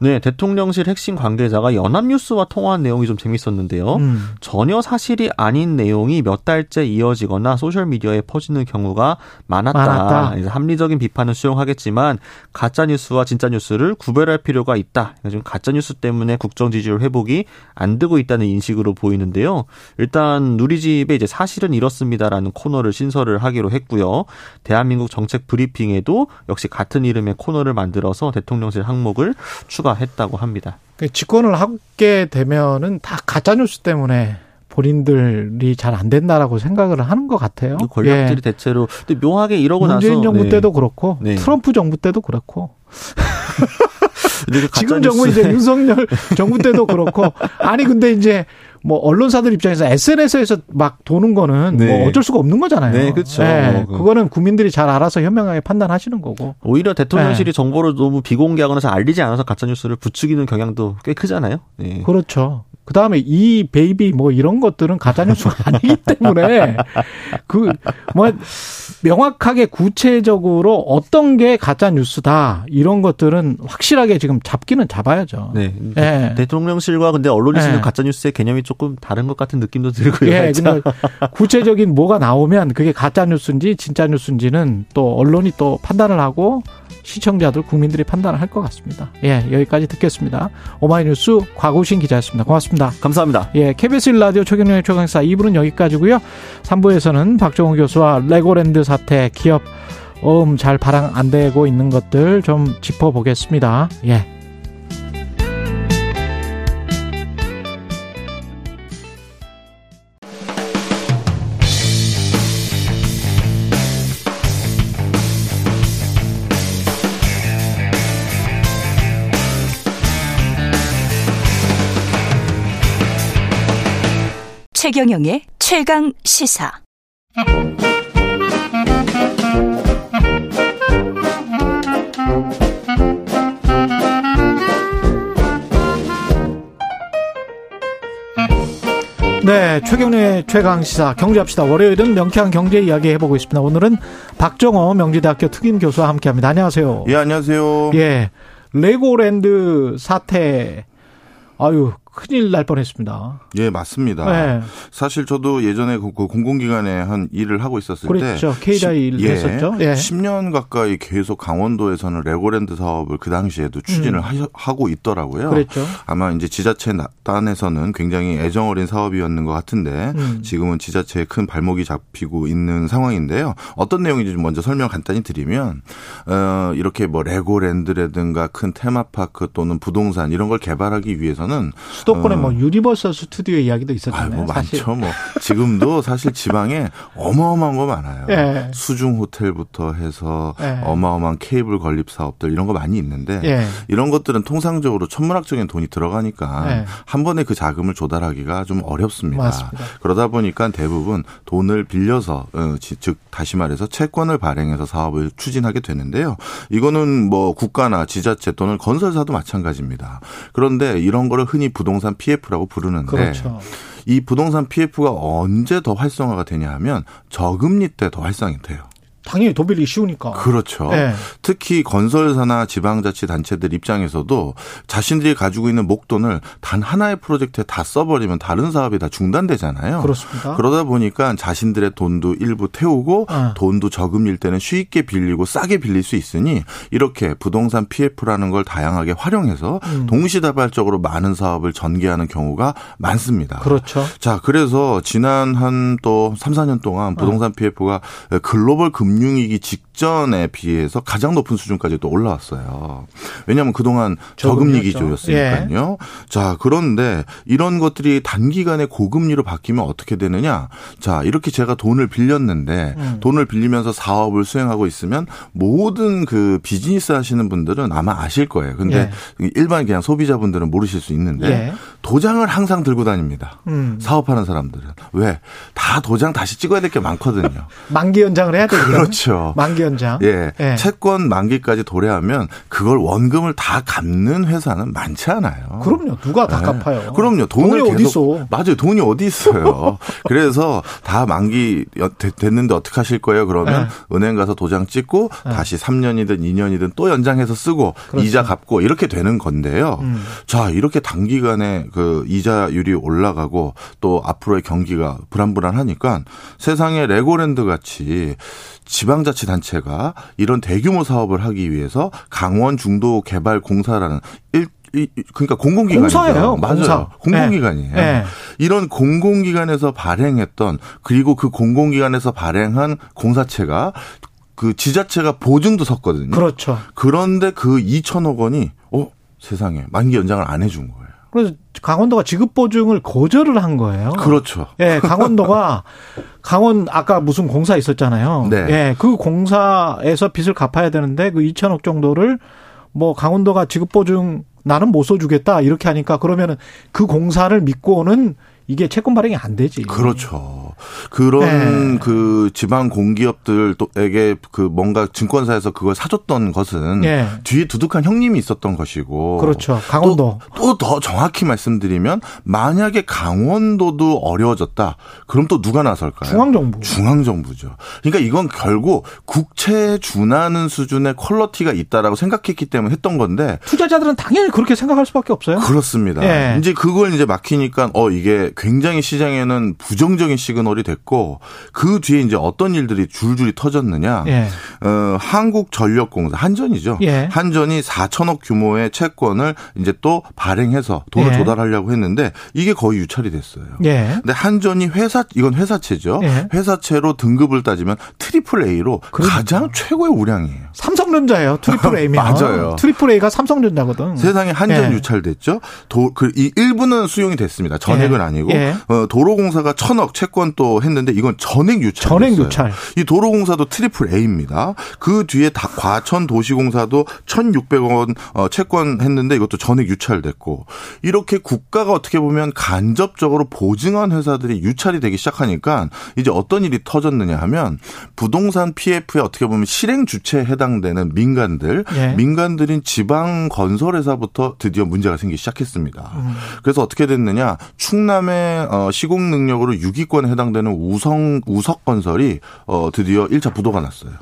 네, 대통령실 핵심 관계자가 연합뉴스와 통화한 내용이 좀 재밌었는데요. 음. 전혀 사실이 아닌 내용이 몇 달째 이어지거나 social media에 퍼지는 경우가 많았다. 많았다. 합리적인 비판은 수용하겠지만 가짜 뉴스와 진짜 뉴스를 구별할 필요가 있다. 지금 가짜 뉴스 때문에 국정 지지율 회복이 안 되고 있다는 인식으로 보이는데요. 일단 누리집에 이제 사실은 이렇습니다라는 코너를 신설을 하기로 하기로 했고요. 대한민국 정책 브리핑에도 역시 같은 이름의 코너를 만들어서 대통령실 항목을 추가했다고 합니다. 그 집권을 하게 되면은 다 가짜 뉴스 때문에 본인들이 잘 안 된다라고 생각을 하는 것 같아요. 그 권력들이 예. 대체로 근데 묘하게 이러고 문재인 나서 문재인 정부 네. 때도 그렇고 네. 트럼프 정부 때도 그렇고 그 지금 정부 이제 윤석열 정부 때도 그렇고 아니 근데 이제 뭐 언론사들 입장에서 SNS에서 막 도는 거는 뭐 네. 뭐 어쩔 수가 없는 거잖아요. 네, 그렇죠. 네, 그거는 국민들이 잘 알아서 현명하게 판단하시는 거고. 오히려 대통령실이 네. 정보를 너무 비공개하거나 잘 알리지 않아서 가짜 뉴스를 부추기는 경향도 꽤 크잖아요. 네. 그렇죠. 그 다음에 이 베이비 뭐 이런 것들은 가짜뉴스가 아니기 때문에 그 뭐 명확하게 구체적으로 어떤 게 가짜뉴스다 이런 것들은 확실하게 지금 잡기는 잡아야죠. 네. 네. 대통령실과 근데 언론이 쓰는 네. 가짜뉴스의 개념이 조금 다른 것 같은 느낌도 들고요. 예. 근데 구체적인 뭐가 나오면 그게 가짜뉴스인지 진짜뉴스인지는 또 언론이 또 판단을 하고 시청자들, 국민들이 판단을 할 것 같습니다. 예, 여기까지 듣겠습니다. 오마이뉴스 과구신 기자였습니다. 고맙습니다. 감사합니다. 예, KBS 1라디오 최경영의 최강사 2부는 여기까지고요. 3부에서는 박정호 교수와 레고랜드 사태 기업 어음 잘 발행 안 되고 있는 것들 좀 짚어보겠습니다. 예. 최경영의 최강 시사. 네, 최경련의 최강 시사 경제합시다. 월요일은 명쾌한 경제 이야기 해보고 있습니다. 오늘은 박정호 명지대학교 특임 교수와 함께합니다. 안녕하세요. 예, 안녕하세요. 예, 레고랜드 사태. 아유 큰일 날 뻔했습니다. 예, 맞습니다. 네. 사실 저도 예전에 그, 그 공공기관에 한 일을 하고 있었을 그렇죠. 때 K다이 일 예, 했었죠. 예. 10년 가까이 계속 강원도에서는 레고랜드 사업을 그 당시에도 추진을 음. 하고 있더라고요. 그렇죠. 아마 이제 지자체 단에서는 굉장히 애정 어린 사업이었는 것 같은데 음. 지금은 지자체에 큰 발목이 잡히고 있는 상황인데요. 어떤 내용인지 좀 먼저 설명 간단히 드리면 어, 이렇게 뭐 레고랜드라든가 큰 테마파크 또는 부동산 이런 걸 개발하기 위해서는 수도권에 뭐 어. 뭐 유니버설 스튜디오 이야기도 있었잖아요. 아, 뭐 많죠. 뭐 지금도 사실 지방에 어마어마한 거 많아요. 예. 수중 호텔부터 해서 예. 어마어마한 케이블 건립 사업들 이런 거 많이 있는데 예. 이런 것들은 통상적으로 천문학적인 돈이 들어가니까 예. 한 번에 그 자금을 조달하기가 좀 어렵습니다. 맞습니다. 그러다 보니까 대부분 돈을 빌려서 어, 즉 다시 말해서 채권을 발행해서 사업을 추진하게 되는데요. 이거는 뭐 국가나 지자체 또는 건설사도 마찬가지입니다. 그런데 이런 거를 흔히 부동 산 PF라고 부르는데 그렇죠. 이 부동산 PF가 언제 더 활성화가 되냐 하면 저금리 때 더 활성이 돼요. 당연히 돈 빌리기 쉬우니까. 그렇죠. 네. 특히 건설사나 지방자치단체들 입장에서도 자신들이 가지고 있는 목돈을 단 하나의 프로젝트에 다 써버리면 다른 사업이 다 중단되잖아요. 그렇습니다. 그러다 보니까 자신들의 돈도 일부 태우고 네. 돈도 저금일 때는 쉽게 빌리고 싸게 빌릴 수 있으니 이렇게 부동산 PF라는 걸 다양하게 활용해서 음. 동시다발적으로 많은 사업을 전개하는 경우가 많습니다. 그렇죠. 자, 그래서 지난 한 또 3, 4년 동안 부동산 네. PF가 글로벌 금 금융위기 직 전에 비해서 가장 높은 수준까지 또 올라왔어요. 왜냐하면 그동안 저금리 기조였으니까요. 예. 자, 그런데 이런 것들이 단기간에 고금리로 바뀌면 어떻게 되느냐? 자, 이렇게 제가 돈을 빌렸는데 음. 돈을 빌리면서 사업을 수행하고 있으면 모든 그 비즈니스 하시는 분들은 아마 아실 거예요. 근데 예. 일반 그냥 소비자분들은 모르실 수 있는데 예. 도장을 항상 들고 다닙니다. 음. 사업하는 사람들은. 왜? 다 도장 다시 찍어야 될 게 많거든요. 만기 연장을 해야 되거든요. 그렇죠. 만기 연장. 예. 예. 채권 만기까지 도래하면 그걸 원금을 다 갚는 회사는 많지 않아요. 그럼요. 누가 다 예. 갚아요. 그럼요. 돈을 돈이 계속 어디 있어? 맞아요. 돈이 어디 있어요. 그래서 다 만기 됐는데 어떻게 하실 거예요? 그러면 예. 은행 가서 도장 찍고 예. 다시 3년이든 2년이든 또 연장해서 쓰고 그렇죠. 이자 갚고 이렇게 되는 건데요. 음. 자, 이렇게 단기간에 그 이자율이 올라가고 또 앞으로의 경기가 불안불안하니까 세상에 레고랜드 같이 지방자치단체가 이런 대규모 사업을 하기 위해서 강원 중도 개발 공사라는 일 그러니까 공공기관이죠. 공사예요. 맞아요. 공사. 공공기관이에요. 네. 이런 공공기관에서 발행했던 그리고 그 공공기관에서 발행한 공사체가 그 지자체가 보증도 섰거든요. 그렇죠. 그런데 그 2천억 원이 어 세상에 만기 연장을 안 해준 거예요. 그래서 강원도가 지급 보증을 거절을 한 거예요. 그렇죠. 예, 강원도가 강원 아까 무슨 공사 있었잖아요. 네. 예, 그 공사에서 빚을 갚아야 되는데 그 2천억 정도를 뭐 강원도가 지급 보증 나는 못 써주겠다 이렇게 하니까 그러면은 그 공사를 믿고는 이게 채권 발행이 안 되지. 그렇죠. 그런 네. 그 지방 공기업들에게 그 뭔가 증권사에서 그걸 사줬던 것은 네. 뒤에 두둑한 형님이 있었던 것이고. 그렇죠. 강원도. 또 더 정확히 말씀드리면 만약에 강원도도 어려워졌다. 그럼 또 누가 나설까요? 중앙정부. 중앙정부죠. 그러니까 이건 결국 국채에 준하는 수준의 퀄러티가 있다라고 생각했기 때문에 했던 건데. 투자자들은 당연히 그렇게 생각할 수밖에 없어요. 그렇습니다. 네. 이제 그걸 이제 막히니까 어 이게 굉장히 시장에는 부정적인 시그널이 됐고 그 뒤에 이제 어떤 일들이 줄줄이 터졌느냐. 예. 어, 한국전력공사 한전이죠. 예. 한전이 4천억 규모의 채권을 이제 또 발행해서 돈을 예. 조달하려고 했는데 이게 거의 유찰이 됐어요. 예. 근데 한전이 회사 이건 회사채죠. 예. 회사채로 등급을 따지면 triple A로 그러니까. 가장 최고의 우량이에요. 삼성전자예요. triple A면 맞아요. triple A가 삼성전자거든. 세상에 한전 예. 유찰됐죠. 도, 그, 이 일부는 수용이 됐습니다. 전액은 아니고. 아니고 예. 어, 도로공사가 천억 채권 또 했는데 이건 전액 유찰. 전액 유찰. 이 도로공사도 triple A입니다. 그 뒤에 다 과천 도시공사도 1,600원 어, 채권 했는데 이것도 전액 유찰됐고 이렇게 국가가 어떻게 보면 간접적으로 보증한 회사들이 유찰이 되기 시작하니까 이제 어떤 일이 터졌느냐 하면 부동산 PF에 어떻게 보면 실행 주체에 해당되는 민간들, 예. 민간들인 지방 건설회사부터 드디어 문제가 생기기 시작했습니다. 음. 그래서 어떻게 됐느냐 충남의 경남의 어, 시공 능력으로 6위권에 해당되는 우성 우석 건설이 어, 드디어 1차 부도가 났어요.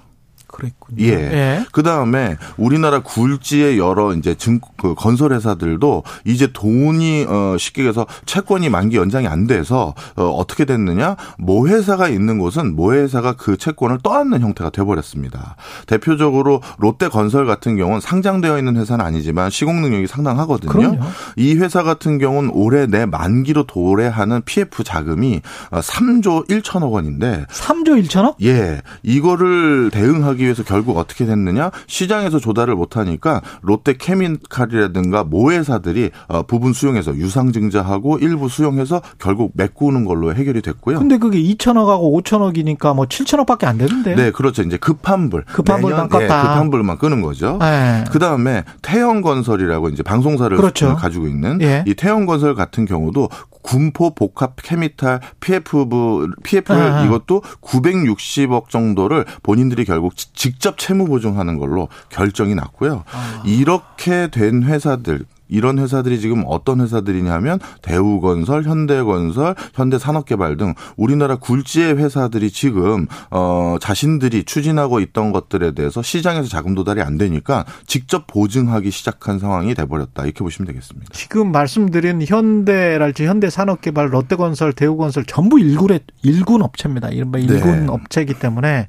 그랬군요. 예. 예. 그 다음에 우리나라 굴지의 여러 이제 증, 그 건설 회사들도 이제 돈이 어 쉽게 해서 채권이 만기 연장이 안 돼서 어 어떻게 됐느냐? 모 회사가 있는 곳은 모 회사가 그 채권을 떠안는 형태가 돼 버렸습니다. 대표적으로 롯데 건설 같은 경우는 상장되어 있는 회사는 아니지만 시공 능력이 상당하거든요. 그럼요. 이 회사 같은 경우는 올해 내 만기로 도래하는 PF 자금이 3조 어, 1천억 원인데 3조 1천억? 예. 이거를 대응하기 하기 위해서 결국 어떻게 됐느냐? 시장에서 조달을 못하니까 롯데 케미칼이라든가 모회사들이 어, 부분 수용해서 유상증자하고 일부 수용해서 결국 메꾸는 걸로 해결이 됐고요. 근데 그게 2천억하고 5천억이니까 뭐 7천억밖에 안 되는데. 네, 그렇죠. 이제 급한 불. 급한 불만 껐다. 네, 급한 불만 끄는 거죠. 네. 그 다음에 태영건설이라고 이제 방송사를 그렇죠. 가지고 있는 예. 이 태영건설 같은 경우도 군포 복합 케미탈 PF부 PF 아. 이것도 960억 정도를 본인들이 결국 직접 채무 보증하는 걸로 결정이 났고요. 아. 이렇게 된 회사들 이런 회사들이 지금 어떤 회사들이냐면 대우건설, 현대건설, 현대산업개발 등 우리나라 굴지의 회사들이 지금 어 자신들이 추진하고 있던 것들에 대해서 시장에서 자금 도달이 안 되니까 직접 보증하기 시작한 상황이 돼버렸다 이렇게 보시면 되겠습니다. 지금 말씀드린 현대랄지 현대산업개발, 롯데건설, 대우건설 전부 일군 일군 업체입니다. 이른바 일군 네. 업체이기 때문에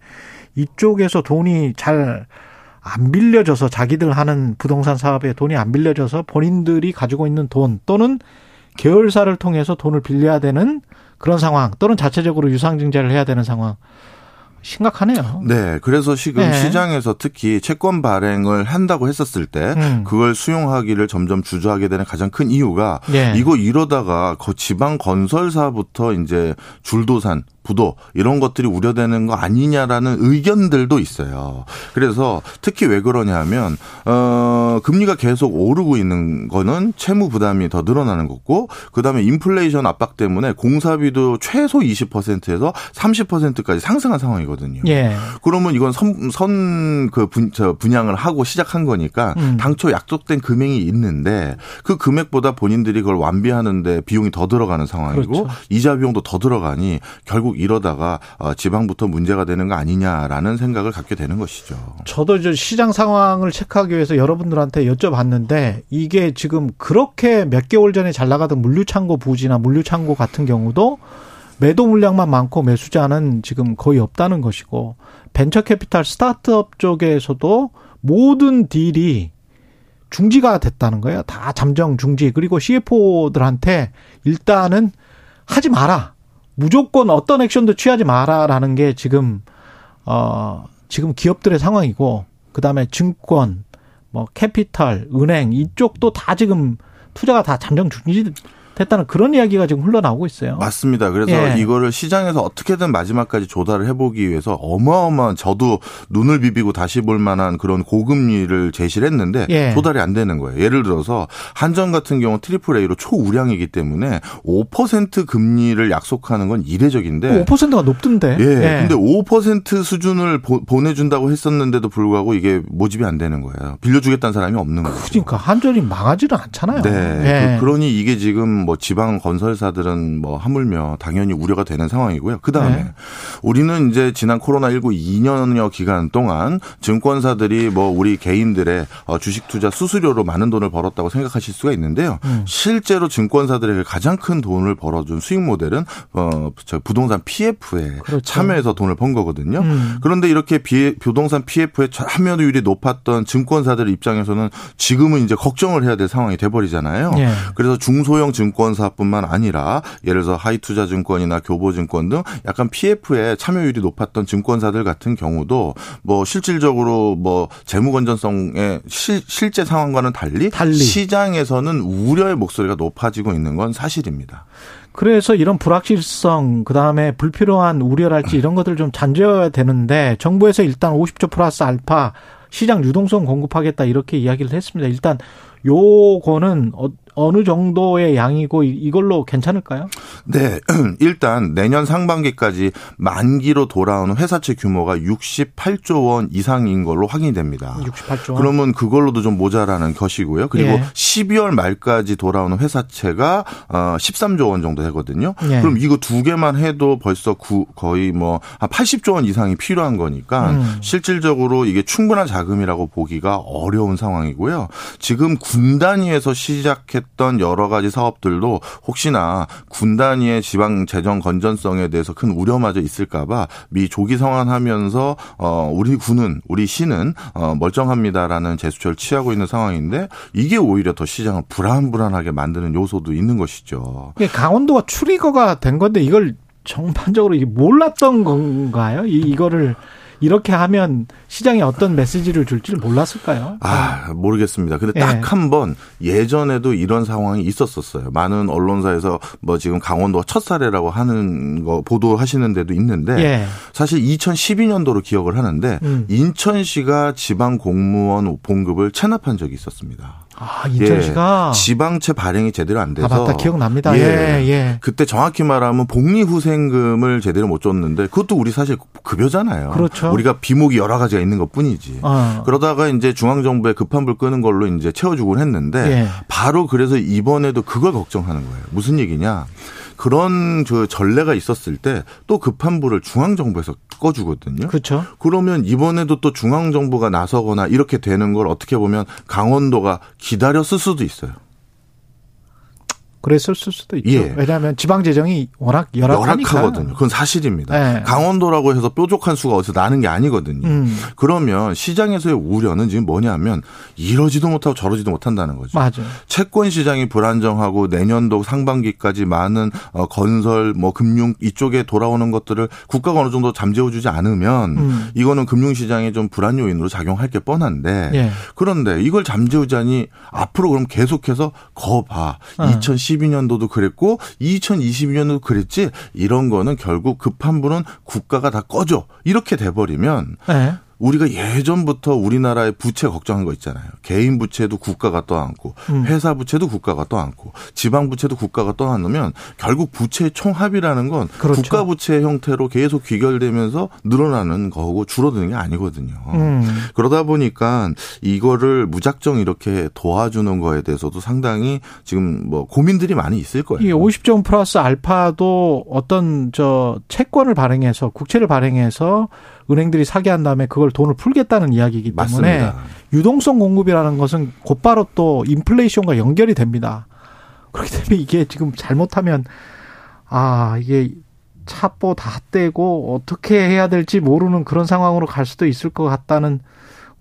이쪽에서 돈이 잘 안 빌려줘서 자기들 하는 부동산 사업에 돈이 안 빌려져서 본인들이 가지고 있는 돈 또는 계열사를 통해서 돈을 빌려야 되는 그런 상황 또는 자체적으로 유상증자를 해야 되는 상황 심각하네요. 네. 그래서 지금 네. 시장에서 특히 채권 발행을 한다고 했었을 때 음. 그걸 수용하기를 점점 주저하게 되는 가장 큰 이유가 네. 이거 이러다가 지방 건설사부터 이제 줄도산 부도 이런 것들이 우려되는 거 아니냐라는 의견들도 있어요. 그래서 특히 왜 그러냐면 어 금리가 계속 오르고 있는 거는 채무 부담이 더 늘어나는 거고 그다음에 인플레이션 압박 때문에 공사비도 최소 20%에서 30%까지 상승한 상황이거든요. 예. 그러면 이건 선선그 분양을 하고 시작한 거니까 음. 당초 약속된 금액이 있는데 그 금액보다 본인들이 그걸 완비하는데 비용이 더 들어가는 상황이고 그렇죠. 이자 비용도 더 들어가니 결국 결국 이러다가 어, 지방부터 문제가 되는 거 아니냐라는 생각을 갖게 되는 것이죠. 저도 이제 시장 상황을 체크하기 위해서 여러분들한테 여쭤봤는데 이게 지금 그렇게 몇 개월 전에 잘 나가던 물류창고 부지나 물류창고 같은 경우도 매도 물량만 많고 매수자는 지금 거의 없다는 것이고 벤처 캐피탈 스타트업 쪽에서도 모든 딜이 중지가 됐다는 거예요. 다 잠정 중지. 그리고 CFO들한테 일단은 하지 마라. 무조건 어떤 액션도 취하지 마라라는 게 지금 어 지금 기업들의 상황이고 그다음에 증권 뭐 캐피탈 은행 이쪽도 다 지금 투자가 다 잠정 중지 됐다는 그런 이야기가 지금 흘러나오고 있어요. 맞습니다. 그래서 예. 이거를 시장에서 어떻게든 마지막까지 조달을 해보기 위해서 어마어마한 저도 눈을 비비고 다시 볼 만한 그런 고금리를 제시를 했는데 예. 조달이 안 되는 거예요. 예를 들어서 한전 같은 경우 triple A로 초우량이기 때문에 5% 금리를 약속하는 건 이례적인데 5%가 높던데. 예. 예. 근데 5% 수준을 보, 보내준다고 했었는데도 불구하고 이게 모집이 안 되는 거예요. 빌려주겠다는 사람이 없는 거예요. 그러니까 한전이 망하지는 않잖아요. 네. 예. 그, 그러니 이게 지금 뭐 지방 건설사들은 뭐 하물며 당연히 우려가 되는 상황이고요. 그 다음에 네. 우리는 이제 지난 코로나19 2년여 기간 동안 증권사들이 뭐 우리 개인들의 어, 주식 투자 수수료로 많은 돈을 벌었다고 생각하실 수가 있는데요. 음. 실제로 증권사들에게 가장 큰 돈을 벌어준 수익 모델은 어, 저 부동산 PF에 그렇죠. 참여해서 돈을 번 거거든요. 음. 그런데 이렇게 비, 부동산 PF에 참여율이 높았던 증권사들 입장에서는 지금은 이제 걱정을 해야 될 상황이 돼버리잖아요. 네. 그래서 중소형 증권 증권사뿐만 아니라 예를 들어서 하이투자증권이나 교보증권 등 약간 PF에 참여율이 높았던 증권사들 같은 경우도 뭐 실질적으로 뭐 재무 건전성의 실, 실제 상황과는 달리, 달리 시장에서는 우려의 목소리가 높아지고 있는 건 사실입니다. 그래서 이런 불확실성, 그 다음에 불필요한 우려랄지 이런 것들 좀 잠재워야 되는데 정부에서 일단 50조 플러스 알파 시장 유동성 공급하겠다 이렇게 이야기를 했습니다. 일단 요거는 어, 어느 정도의 양이고 이걸로 괜찮을까요? 네. 일단 내년 상반기까지 만기로 돌아오는 회사채 규모가 68조 원 이상인 걸로 확인이 됩니다. 68조 원. 그러면 그걸로도 좀 모자라는 것이고요. 그리고 예. 12월 말까지 돌아오는 회사채가 13조 어, 원 정도 되거든요. 예. 그럼 이거 두 개만 해도 벌써 거의 뭐 80조 원 이상이 필요한 거니까 음. 실질적으로 이게 충분한 자금이라고 보기가 어려운 상황이고요. 지금 군 단위에서 시작 했 했던 여러 가지 사업들도 혹시나 군 단위의 지방 재정 건전성에 대해서 큰 우려마저 있을까봐 미 조기 상환하면서 어 우리 군은 우리 시는 어 멀쩡합니다라는 제스처를 취하고 있는 상황인데 이게 오히려 더 시장을 불안불안하게 만드는 요소도 있는 것이죠. 강원도가 추리거가 된 건데 이걸 정반적으로 몰랐던 건가요? 이 이거를 이렇게 하면 시장에 어떤 메시지를 줄지 몰랐을까요? 아, 모르겠습니다. 근데 딱 한 번 예전에도 이런 상황이 있었었어요. 많은 언론사에서 뭐 지금 강원도가 첫 사례라고 하는 거 보도하시는 데도 있는데 예. 사실 2012년도로 기억을 하는데 음. 인천시가 지방 공무원 봉급을 체납한 적이 있었습니다. 아, 인천시가 예, 지방채 발행이 제대로 안 돼서 아, 맞다 기억납니다. 예, 예, 예. 그때 정확히 말하면 복리후생금을 제대로 못 줬는데 그것도 우리 사실 급여잖아요. 그렇죠. 우리가 비목이 여러 가지가 있는 것뿐이지. 어. 그러다가 이제 중앙 정부에 급한 불 끄는 걸로 이제 채워주곤 했는데 예. 바로 그래서 이번에도 그걸 걱정하는 거예요. 무슨 얘기냐? 그런 저 전례가 있었을 때 또 급한 불을 중앙 정부에서 꺼주거든요. 그렇죠. 그러면 이번에도 또 중앙 정부가 나서거나 이렇게 되는 걸 어떻게 보면 강원도가 기다렸을 수도 있어요. 그랬을 수도 있죠. 예. 왜냐하면 지방 재정이 워낙 열악하니까. 열악하거든요. 그건 사실입니다. 네. 강원도라고 해서 뾰족한 수가 어디서 나는 게 아니거든요. 음. 그러면 시장에서의 우려는 지금 뭐냐면 이러지도 못하고 저러지도 못한다는 거죠. 맞아요. 채권 시장이 불안정하고 내년도 상반기까지 많은 어, 건설, 뭐 금융 이쪽에 돌아오는 것들을 국가가 어느 정도 잠재워주지 않으면 음. 이거는 금융 시장에 좀 불안 요인으로 작용할 게 뻔한데 예. 그런데 이걸 잠재우자니 앞으로 그럼 계속해서 거봐. 어. 2010 2012년도도 그랬고 2022년도도 그랬지 이런 거는 결국 급한 불은 국가가 다 꺼줘 이렇게 돼버리면 네. 우리가 예전부터 우리나라의 부채 걱정한 거 있잖아요. 개인 부채도 국가가 떠안고 음. 회사 부채도 국가가 떠안고 지방 부채도 국가가 떠안으면 결국 부채 총합이라는 건 그렇죠. 국가 부채 형태로 계속 귀결되면서 늘어나는 거고 줄어드는 게 아니거든요. 음. 그러다 보니까 이거를 무작정 이렇게 도와주는 거에 대해서도 상당히 지금 뭐 고민들이 많이 있을 거예요. 이 50점 플러스 알파도 어떤 저 채권을 발행해서 국채를 발행해서 은행들이 사게 한 다음에 그걸 돈을 풀겠다는 이야기이기 때문에 맞습니다. 유동성 공급이라는 것은 곧바로 또 인플레이션과 연결이 됩니다. 그렇기 때문에 이게 지금 잘못하면 아 이게 차보 다 떼고 어떻게 해야 될지 모르는 그런 상황으로 갈 수도 있을 것 같다는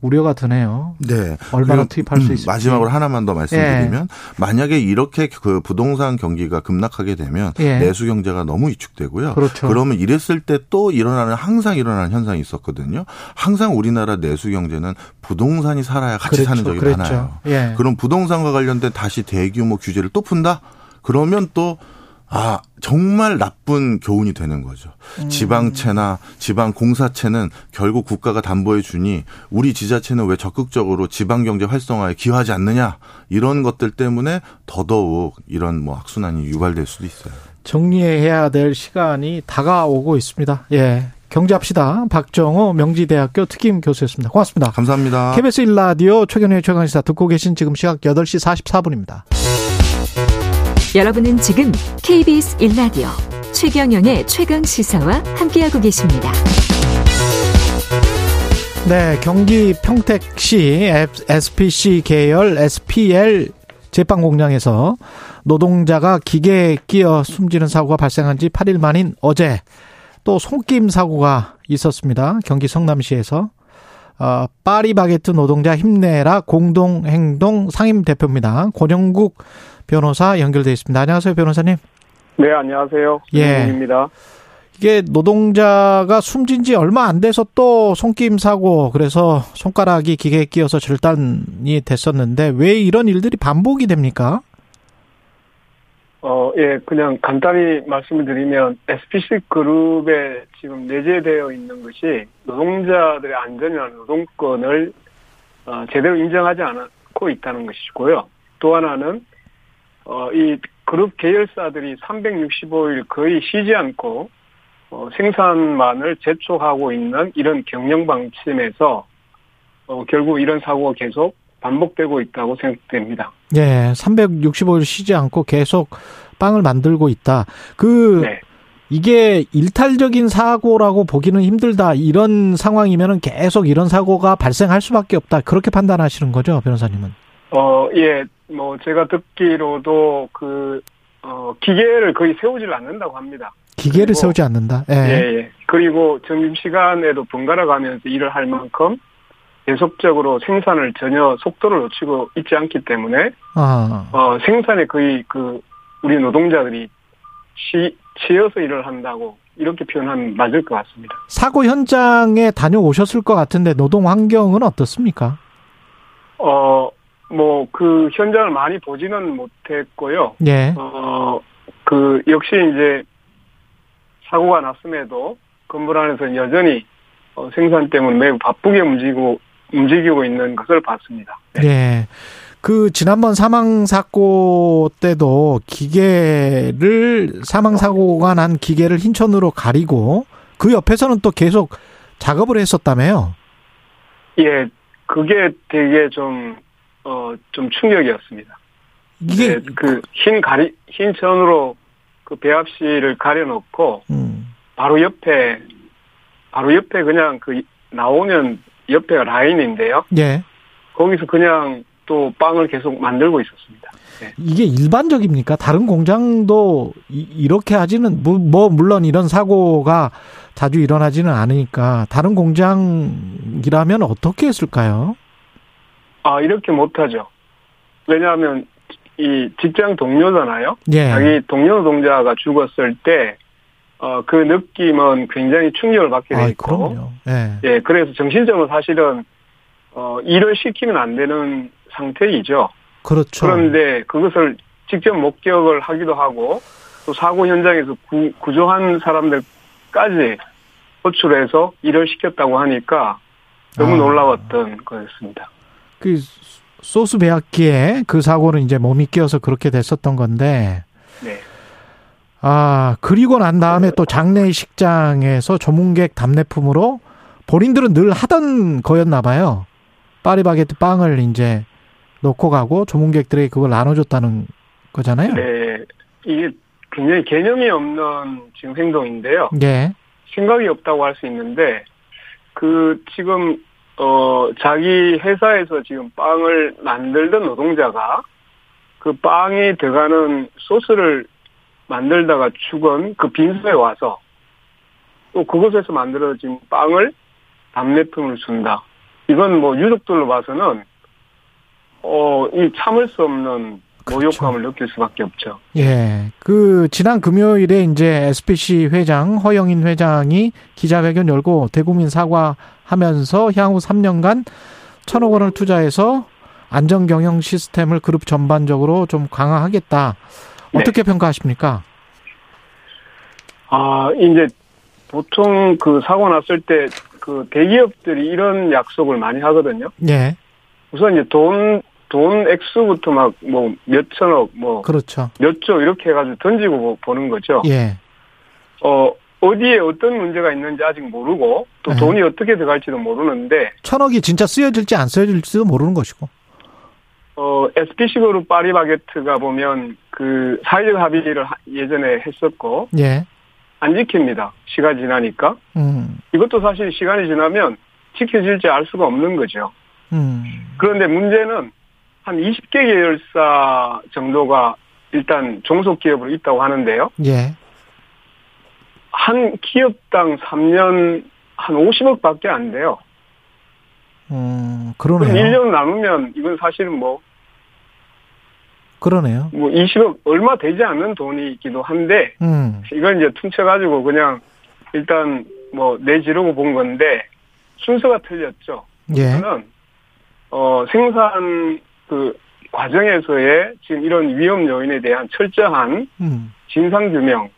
우려가 드네요. 네. 얼마나 투입할 수 음, 있을지. 마지막으로 하나만 더 말씀드리면 예. 만약에 이렇게 그 부동산 경기가 급락하게 되면 예. 내수 경제가 너무 위축되고요. 그렇죠. 그러면 이랬을 때 또 일어나는 항상 일어나는 현상이 있었거든요. 항상 우리나라 내수 경제는 부동산이 살아야 같이 그렇죠. 사는 적이 그렇죠. 많아요. 예. 그럼 부동산과 관련된 다시 대규모 규제를 또 푼다? 그러면 또 아, 정말 나쁜 교훈이 되는 거죠. 음. 지방채나 지방 공사채는 결국 국가가 담보해 주니 우리 지자체는 왜 적극적으로 지방 경제 활성화에 기여하지 않느냐 이런 것들 때문에 더더욱 이런 뭐 악순환이 유발될 수도 있어요. 정리해야 될 시간이 다가오고 있습니다. 예. 경제합시다. 박정호 명지대학교 특임 교수였습니다. 고맙습니다. 감사합니다. KBS 1라디오 최경영의 최강시사 듣고 계신 지금 시각 8시 44분입니다. 여러분은 지금 KBS 1라디오 최경영의 최강 시사와 함께하고 계십니다. 네, 경기 평택시 SPC 계열 SPL 제빵 공장에서 노동자가 기계에 끼어 숨지는 사고가 발생한 지 8일 만인 어제 또 손김 사고가 있었습니다. 경기 성남시에서 어, 파리바게트 노동자 힘내라 공동행동 상임 대표입니다. 권영국 변호사 연결돼 있습니다. 안녕하세요, 변호사님. 네, 안녕하세요. 예. 입니다. 이게 노동자가 숨진 지 얼마 안 돼서 또 손김 사고 그래서 손가락이 기계에 끼어서 절단이 됐었는데 왜 이런 일들이 반복이 됩니까? 어, 예, 그냥 간단히 말씀을 드리면 SPC 그룹에 지금 내재되어 있는 것이 노동자들의 안전이나 노동권을 어, 제대로 인정하지 않고 있다는 것이고요. 또 하나는 어, 이 그룹 계열사들이 365일 거의 쉬지 않고 어, 생산만을 재촉하고 있는 이런 경영 방침에서 어, 결국 이런 사고가 계속 반복되고 있다고 생각됩니다. 예, 365일 쉬지 않고 계속 빵을 만들고 있다. 그 네. 이게 일탈적인 사고라고 보기는 힘들다. 이런 상황이면은 계속 이런 사고가 발생할 수밖에 없다. 그렇게 판단하시는 거죠, 변호사님은? 어, 예. 뭐 제가 듣기로도 그 어, 기계를 거의 세우질 않는다고 합니다. 기계를 세우지 않는다. 예. 예, 예. 그리고 점심 시간에도 번갈아 가면서 일을 할 만큼 계속적으로 생산을 전혀 속도를 놓치고 있지 않기 때문에 아. 어, 생산에 거의 그 우리 노동자들이 치, 치여서 일을 한다고 이렇게 표현하면 맞을 것 같습니다. 사고 현장에 다녀오셨을 것 같은데 노동 환경은 어떻습니까? 어, 뭐 그 현장을 많이 보지는 못했고요. 예. 어, 그 역시 이제 사고가 났음에도 건물 안에서 여전히 어, 생산 때문에 매우 바쁘게 움직이고 움직이고 있는 것을 봤습니다. 네. 예. 그 지난번 사망 사고 때도 기계를 사망 사고가 난 기계를 흰천으로 가리고 그 옆에서는 또 계속 작업을 했었다며요. 예, 그게 되게 좀 어, 좀 충격이었습니다. 이게 그흰 가리 흰 천으로 그 배합실을 가려놓고 음. 바로 옆에 바로 옆에 그냥 그 나오면 옆에가 라인인데요. 예. 거기서 그냥 또 빵을 계속 만들고 있었습니다. 네. 이게 일반적입니까? 다른 공장도 이, 렇게 하지는 뭐, 뭐 물론 이런 사고가 자주 일어나지는 않으니까 다른 공장이라면 어떻게 했을까요? 아 이렇게 못하죠. 왜냐하면 이 직장 동료잖아요. 예. 자기 동료 노동자가 죽었을 때, 어, 그 느낌은 굉장히 충격을 받게 돼 있고. 그럼요. 예. 예, 그래서 정신적으로 사실은, 어, 일을 시키면 안 되는 상태이죠. 그렇죠. 그런데 그것을 직접 목격을 하기도 하고, 또 사고 현장에서 구, 구조한 사람들까지 호출해서 일을 시켰다고 하니까 너무 아. 놀라웠던 거였습니다. 그 소스 배합기에 그 사고는 이제 몸이 끼어서 그렇게 됐었던 건데. 네. 아, 그리고 난 다음에 또 장례식장에서 조문객 답례품으로 본인들은 늘 하던 거였나 봐요. 파리바게트 빵을 이제 놓고 가고 조문객들에게 그걸 나눠줬다는 거잖아요. 네. 이게 굉장히 개념이 없는 지금 행동인데요. 네. 생각이 없다고 할 수 있는데, 그, 지금 어, 자기 회사에서 지금 빵을 만들던 노동자가 그 빵에 들어가는 소스를 만들다가 죽은 그 빈소에 와서 또 그곳에서 만들어진 빵을 답례품을 준다. 이건 뭐 유족들로 봐서는 어, 이 참을 수 없는 모욕감을 그렇죠. 느낄 수밖에 없죠. 예. 그, 지난 금요일에 이제 SPC 회장, 허영인 회장이 기자회견 열고 대국민 사과 하면서 향후 3년간 천억 원을 투자해서 안전 경영 시스템을 그룹 전반적으로 좀 강화하겠다. 네. 어떻게 네. 평가하십니까? 아, 이제 보통 그 사고 났을 때 그 대기업들이 이런 약속을 많이 하거든요. 예. 우선 이제 돈 돈 액수부터 막 뭐 몇천억 뭐 그렇죠. 몇 조 이렇게 해가지고 던지고 보는 거죠. 예. 어 어디에 어떤 문제가 있는지 아직 모르고 또 예. 돈이 어떻게 들어갈지도 모르는데 천억이 진짜 쓰여질지 안 쓰여질지도 모르는 것이고. 어 SPC그룹 파리바게트가 보면 그 사회적 합의를 예전에 했었고 예. 안 지킵니다. 시간 지나니까. 음. 이것도 사실 시간이 지나면 지켜질지 알 수가 없는 거죠. 음. 그런데 문제는 한 20개 계열사 정도가 일단 종속기업으로 있다고 하는데요. 예. 한 기업당 3년 한 50억 밖에 안 돼요. 음, 그러네요. 1년 나누면 이건 사실은 뭐. 그러네요. 뭐 20억 얼마 되지 않는 돈이기도 한데, 음. 이건 이제 퉁쳐가지고 그냥 일단 뭐 내지르고 본 건데, 순서가 틀렸죠. 예. 저는, 어, 생산 그 과정에서의 지금 이런 위험 요인에 대한 철저한 음. 진상 규명,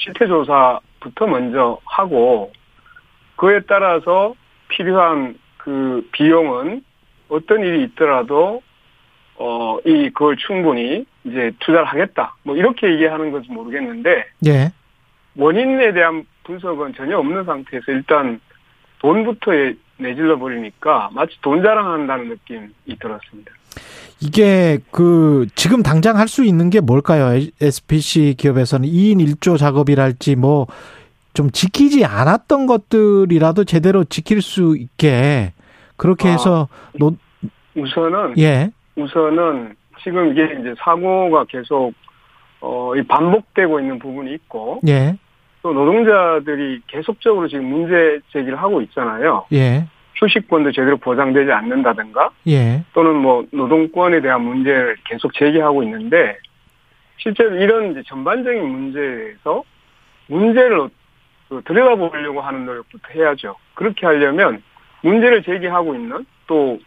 실태 조사부터 먼저 하고 그에 따라서 필요한 그 비용은 어떤 일이 있더라도 어, 이, 그걸 충분히 이제 투자를 하겠다. 뭐 이렇게 얘기하는 건지 모르겠는데. 예. 원인에 대한 분석은 전혀 없는 상태에서 일단 돈부터 내질러 버리니까 마치 돈 자랑한다는 느낌이 들었습니다. 이게 그 지금 당장 할 수 있는 게 뭘까요? SPC 기업에서는 2인 1조 작업이랄지 뭐 좀 지키지 않았던 것들이라도 제대로 지킬 수 있게 그렇게 아, 해서 아, 노 우선은 예 우선은 지금 이게 이제 사고가 계속 어 반복되고 있는 부분이 있고 예. 또 노동자들이 계속적으로 지금 문제 제기를 하고 있잖아요. 예. 휴식권도 제대로 보장되지 않는다든가 예. 또는 뭐 노동권에 대한 문제를 계속 제기하고 있는데 실제로 이런 전반적인 문제에서 문제를 그 들여다보려고 하는 노력부터 해야죠. 그렇게 하려면 문제를 제기하고 있는 또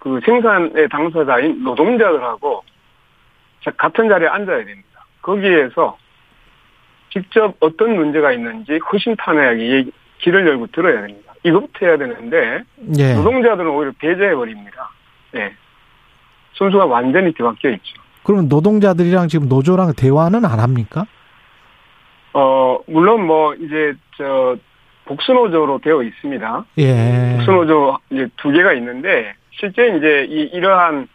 그 생산의 당사자인 노동자들하고 같은 자리에 앉아야 됩니다. 거기에서 직접 어떤 문제가 있는지 허심탄회하게 길을 열고 들어야 됩니다. 이것부터 해야 되는데 예. 노동자들은 오히려 배제해 버립니다. 네. 순수가 완전히 뒤바뀌어 있죠. 그러면 노동자들이랑 지금 노조랑 대화는 안 합니까? 어 물론 뭐 이제 저 복수노조로 되어 있습니다. 예. 복수노조 이제 두 개가 있는데 실제 이제 이 이러한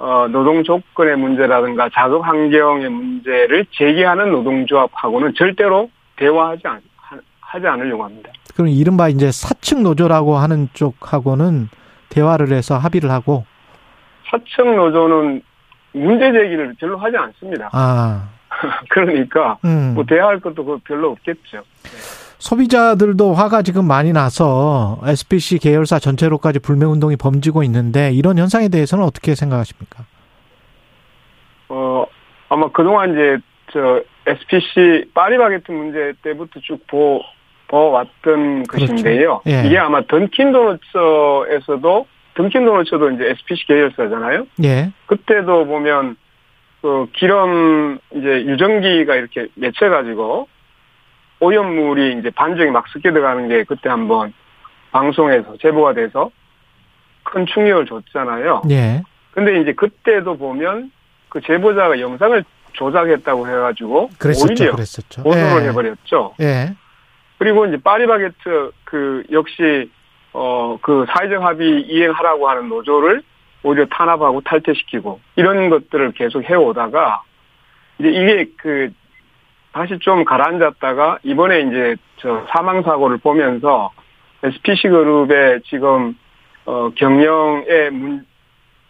어, 노동 조건의 문제라든가 작업 환경의 문제를 제기하는 노동조합하고는 절대로 대화하지 않, 하지 않으려고 합니다. 그럼 이른바 이제 사측 노조라고 하는 쪽하고는 대화를 해서 합의를 하고 사측 노조는 문제 제기를 별로 하지 않습니다. 아. 그러니까 음. 뭐 대화할 것도 별로 없겠죠. 소비자들도 화가 지금 많이 나서 SPC 계열사 전체로까지 불매 운동이 범지고 있는데 이런 현상에 대해서는 어떻게 생각하십니까? 어 아마 그동안 이제 저 SPC 파리바게트 문제 때부터 쭉 보, 보 왔던 그렇죠. 것인데요. 예. 이게 아마 던킨 도너츠에서도 던킨 도너츠도 이제 SPC 계열사잖아요. 예. 그때도 보면 그 기름 이제 유전기가 이렇게 맺혀 가지고 오염물이 이제 반죽에 막 섞여 들어가는 게 그때 한번 방송에서 제보가 돼서 큰 충격을 줬잖아요. 예. 근데 이제 그때도 보면 그 제보자가 영상을 조작했다고 해가지고 그랬었죠, 오히려 그랬었죠. 보도를 예. 해버렸죠. 예. 그리고 이제 파리바게트 그 역시 어 그 사회적 합의 이행하라고 하는 노조를 오히려 탄압하고 탈퇴시키고 이런 것들을 계속 해오다가 이제 이게 그 다시 좀 가라앉았다가 이번에 이제 저 사망 사고를 보면서 SPC 그룹의 지금 어 경영에 문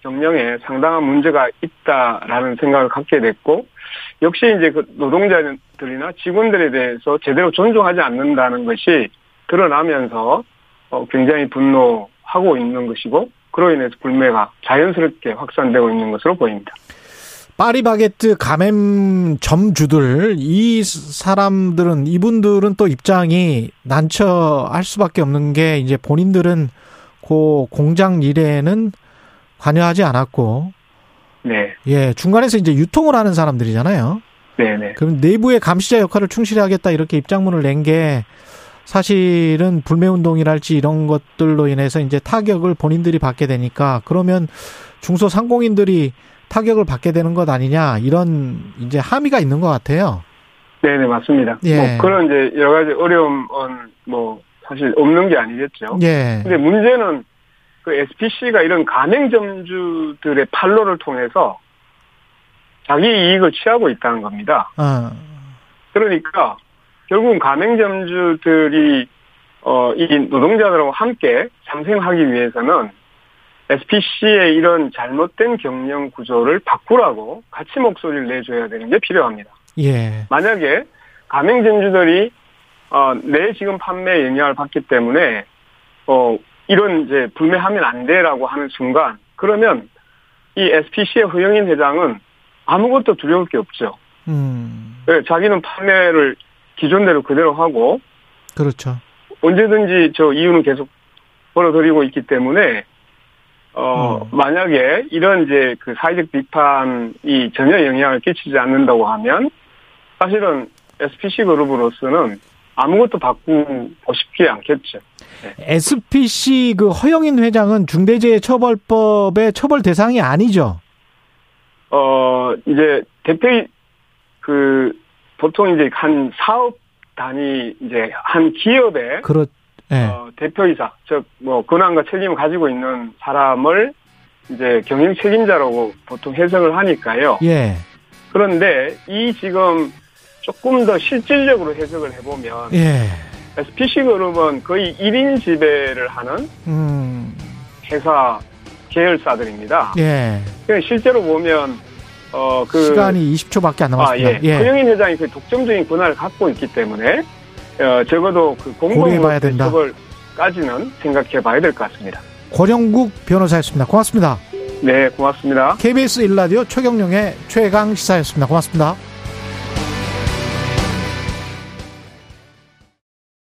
경영에 상당한 문제가 있다라는 생각을 갖게 됐고 역시 이제 그 노동자들이나 직원들에 대해서 제대로 존중하지 않는다는 것이 드러나면서 어 굉장히 분노하고 있는 것이고 그로 인해서 불매가 자연스럽게 확산되고 있는 것으로 보입니다. 파리바게트 가맹 점주들 이 사람들은 이분들은 또 입장이 난처할 수밖에 없는 게 이제 본인들은 그 공장 일에는 관여하지 않았고 네. 예, 중간에서 이제 유통을 하는 사람들이잖아요. 네, 네. 그럼 내부의 감시자 역할을 충실히 하겠다 이렇게 입장문을 낸 게 사실은 불매운동이랄지 이런 것들로 인해서 이제 타격을 본인들이 받게 되니까 그러면 중소상공인들이 타격을 받게 되는 것 아니냐 이런 이제 함의가 있는 것 같아요. 네네 맞습니다. 예. 뭐 그런 이제 여러 가지 어려움은 뭐 사실 없는 게 아니겠죠. 예. 근데 문제는 그 SPC가 이런 가맹점주들의 판로를 통해서 자기 이익을 취하고 있다는 겁니다. 어. 그러니까 결국은 가맹점주들이 어, 이 노동자들하고 함께 상생하기 위해서는 SPC의 이런 잘못된 경영 구조를 바꾸라고 같이 목소리를 내줘야 되는 게 필요합니다. 예. 만약에 가맹점주들이 어, 내 지금 판매에 영향을 받기 때문에 어, 이런 이제 불매하면 안 돼라고 하는 순간 그러면 이 SPC의 허영인 회장은 아무것도 두려울 게 없죠. 음. 네, 자기는 판매를 기존대로 그대로 하고 그렇죠. 언제든지 저 이유는 계속 벌어들이고 있기 때문에 어, 음. 만약에 이런 이제 그 사회적 비판이 전혀 영향을 끼치지 않는다고 하면 사실은 SPC 그룹으로서는 아무것도 바꾸고 싶지 않겠죠. 네. SPC 그 허영인 회장은 중대재해처벌법의 처벌 대상이 아니죠. 어, 이제 대표, 그, 보통 이제 한 사업 단위 이제 한 기업의. 그렇, 네. 어, 대표이사, 즉, 뭐, 권한과 책임을 가지고 있는 사람을 이제 경영 책임자라고 보통 해석을 하니까요. 예. 그런데 이 지금 조금 더 실질적으로 해석을 해보면. 예. SPC 그룹은 거의 1인 지배를 하는 음. 회사 계열사들입니다. 예. 그러니까 실제로 보면 어 그 시간이 20초밖에 안 남았습니다. 아, 예. 예. 허영인 회장이 그 독점적인 권한을 갖고 있기 때문에 어 적어도 그 공공처벌까지는 생각해 봐야 될 것 같습니다. 권영국 변호사였습니다. 고맙습니다. 네, 고맙습니다. KBS 일라디오 최경령의 최강 시사였습니다. 고맙습니다.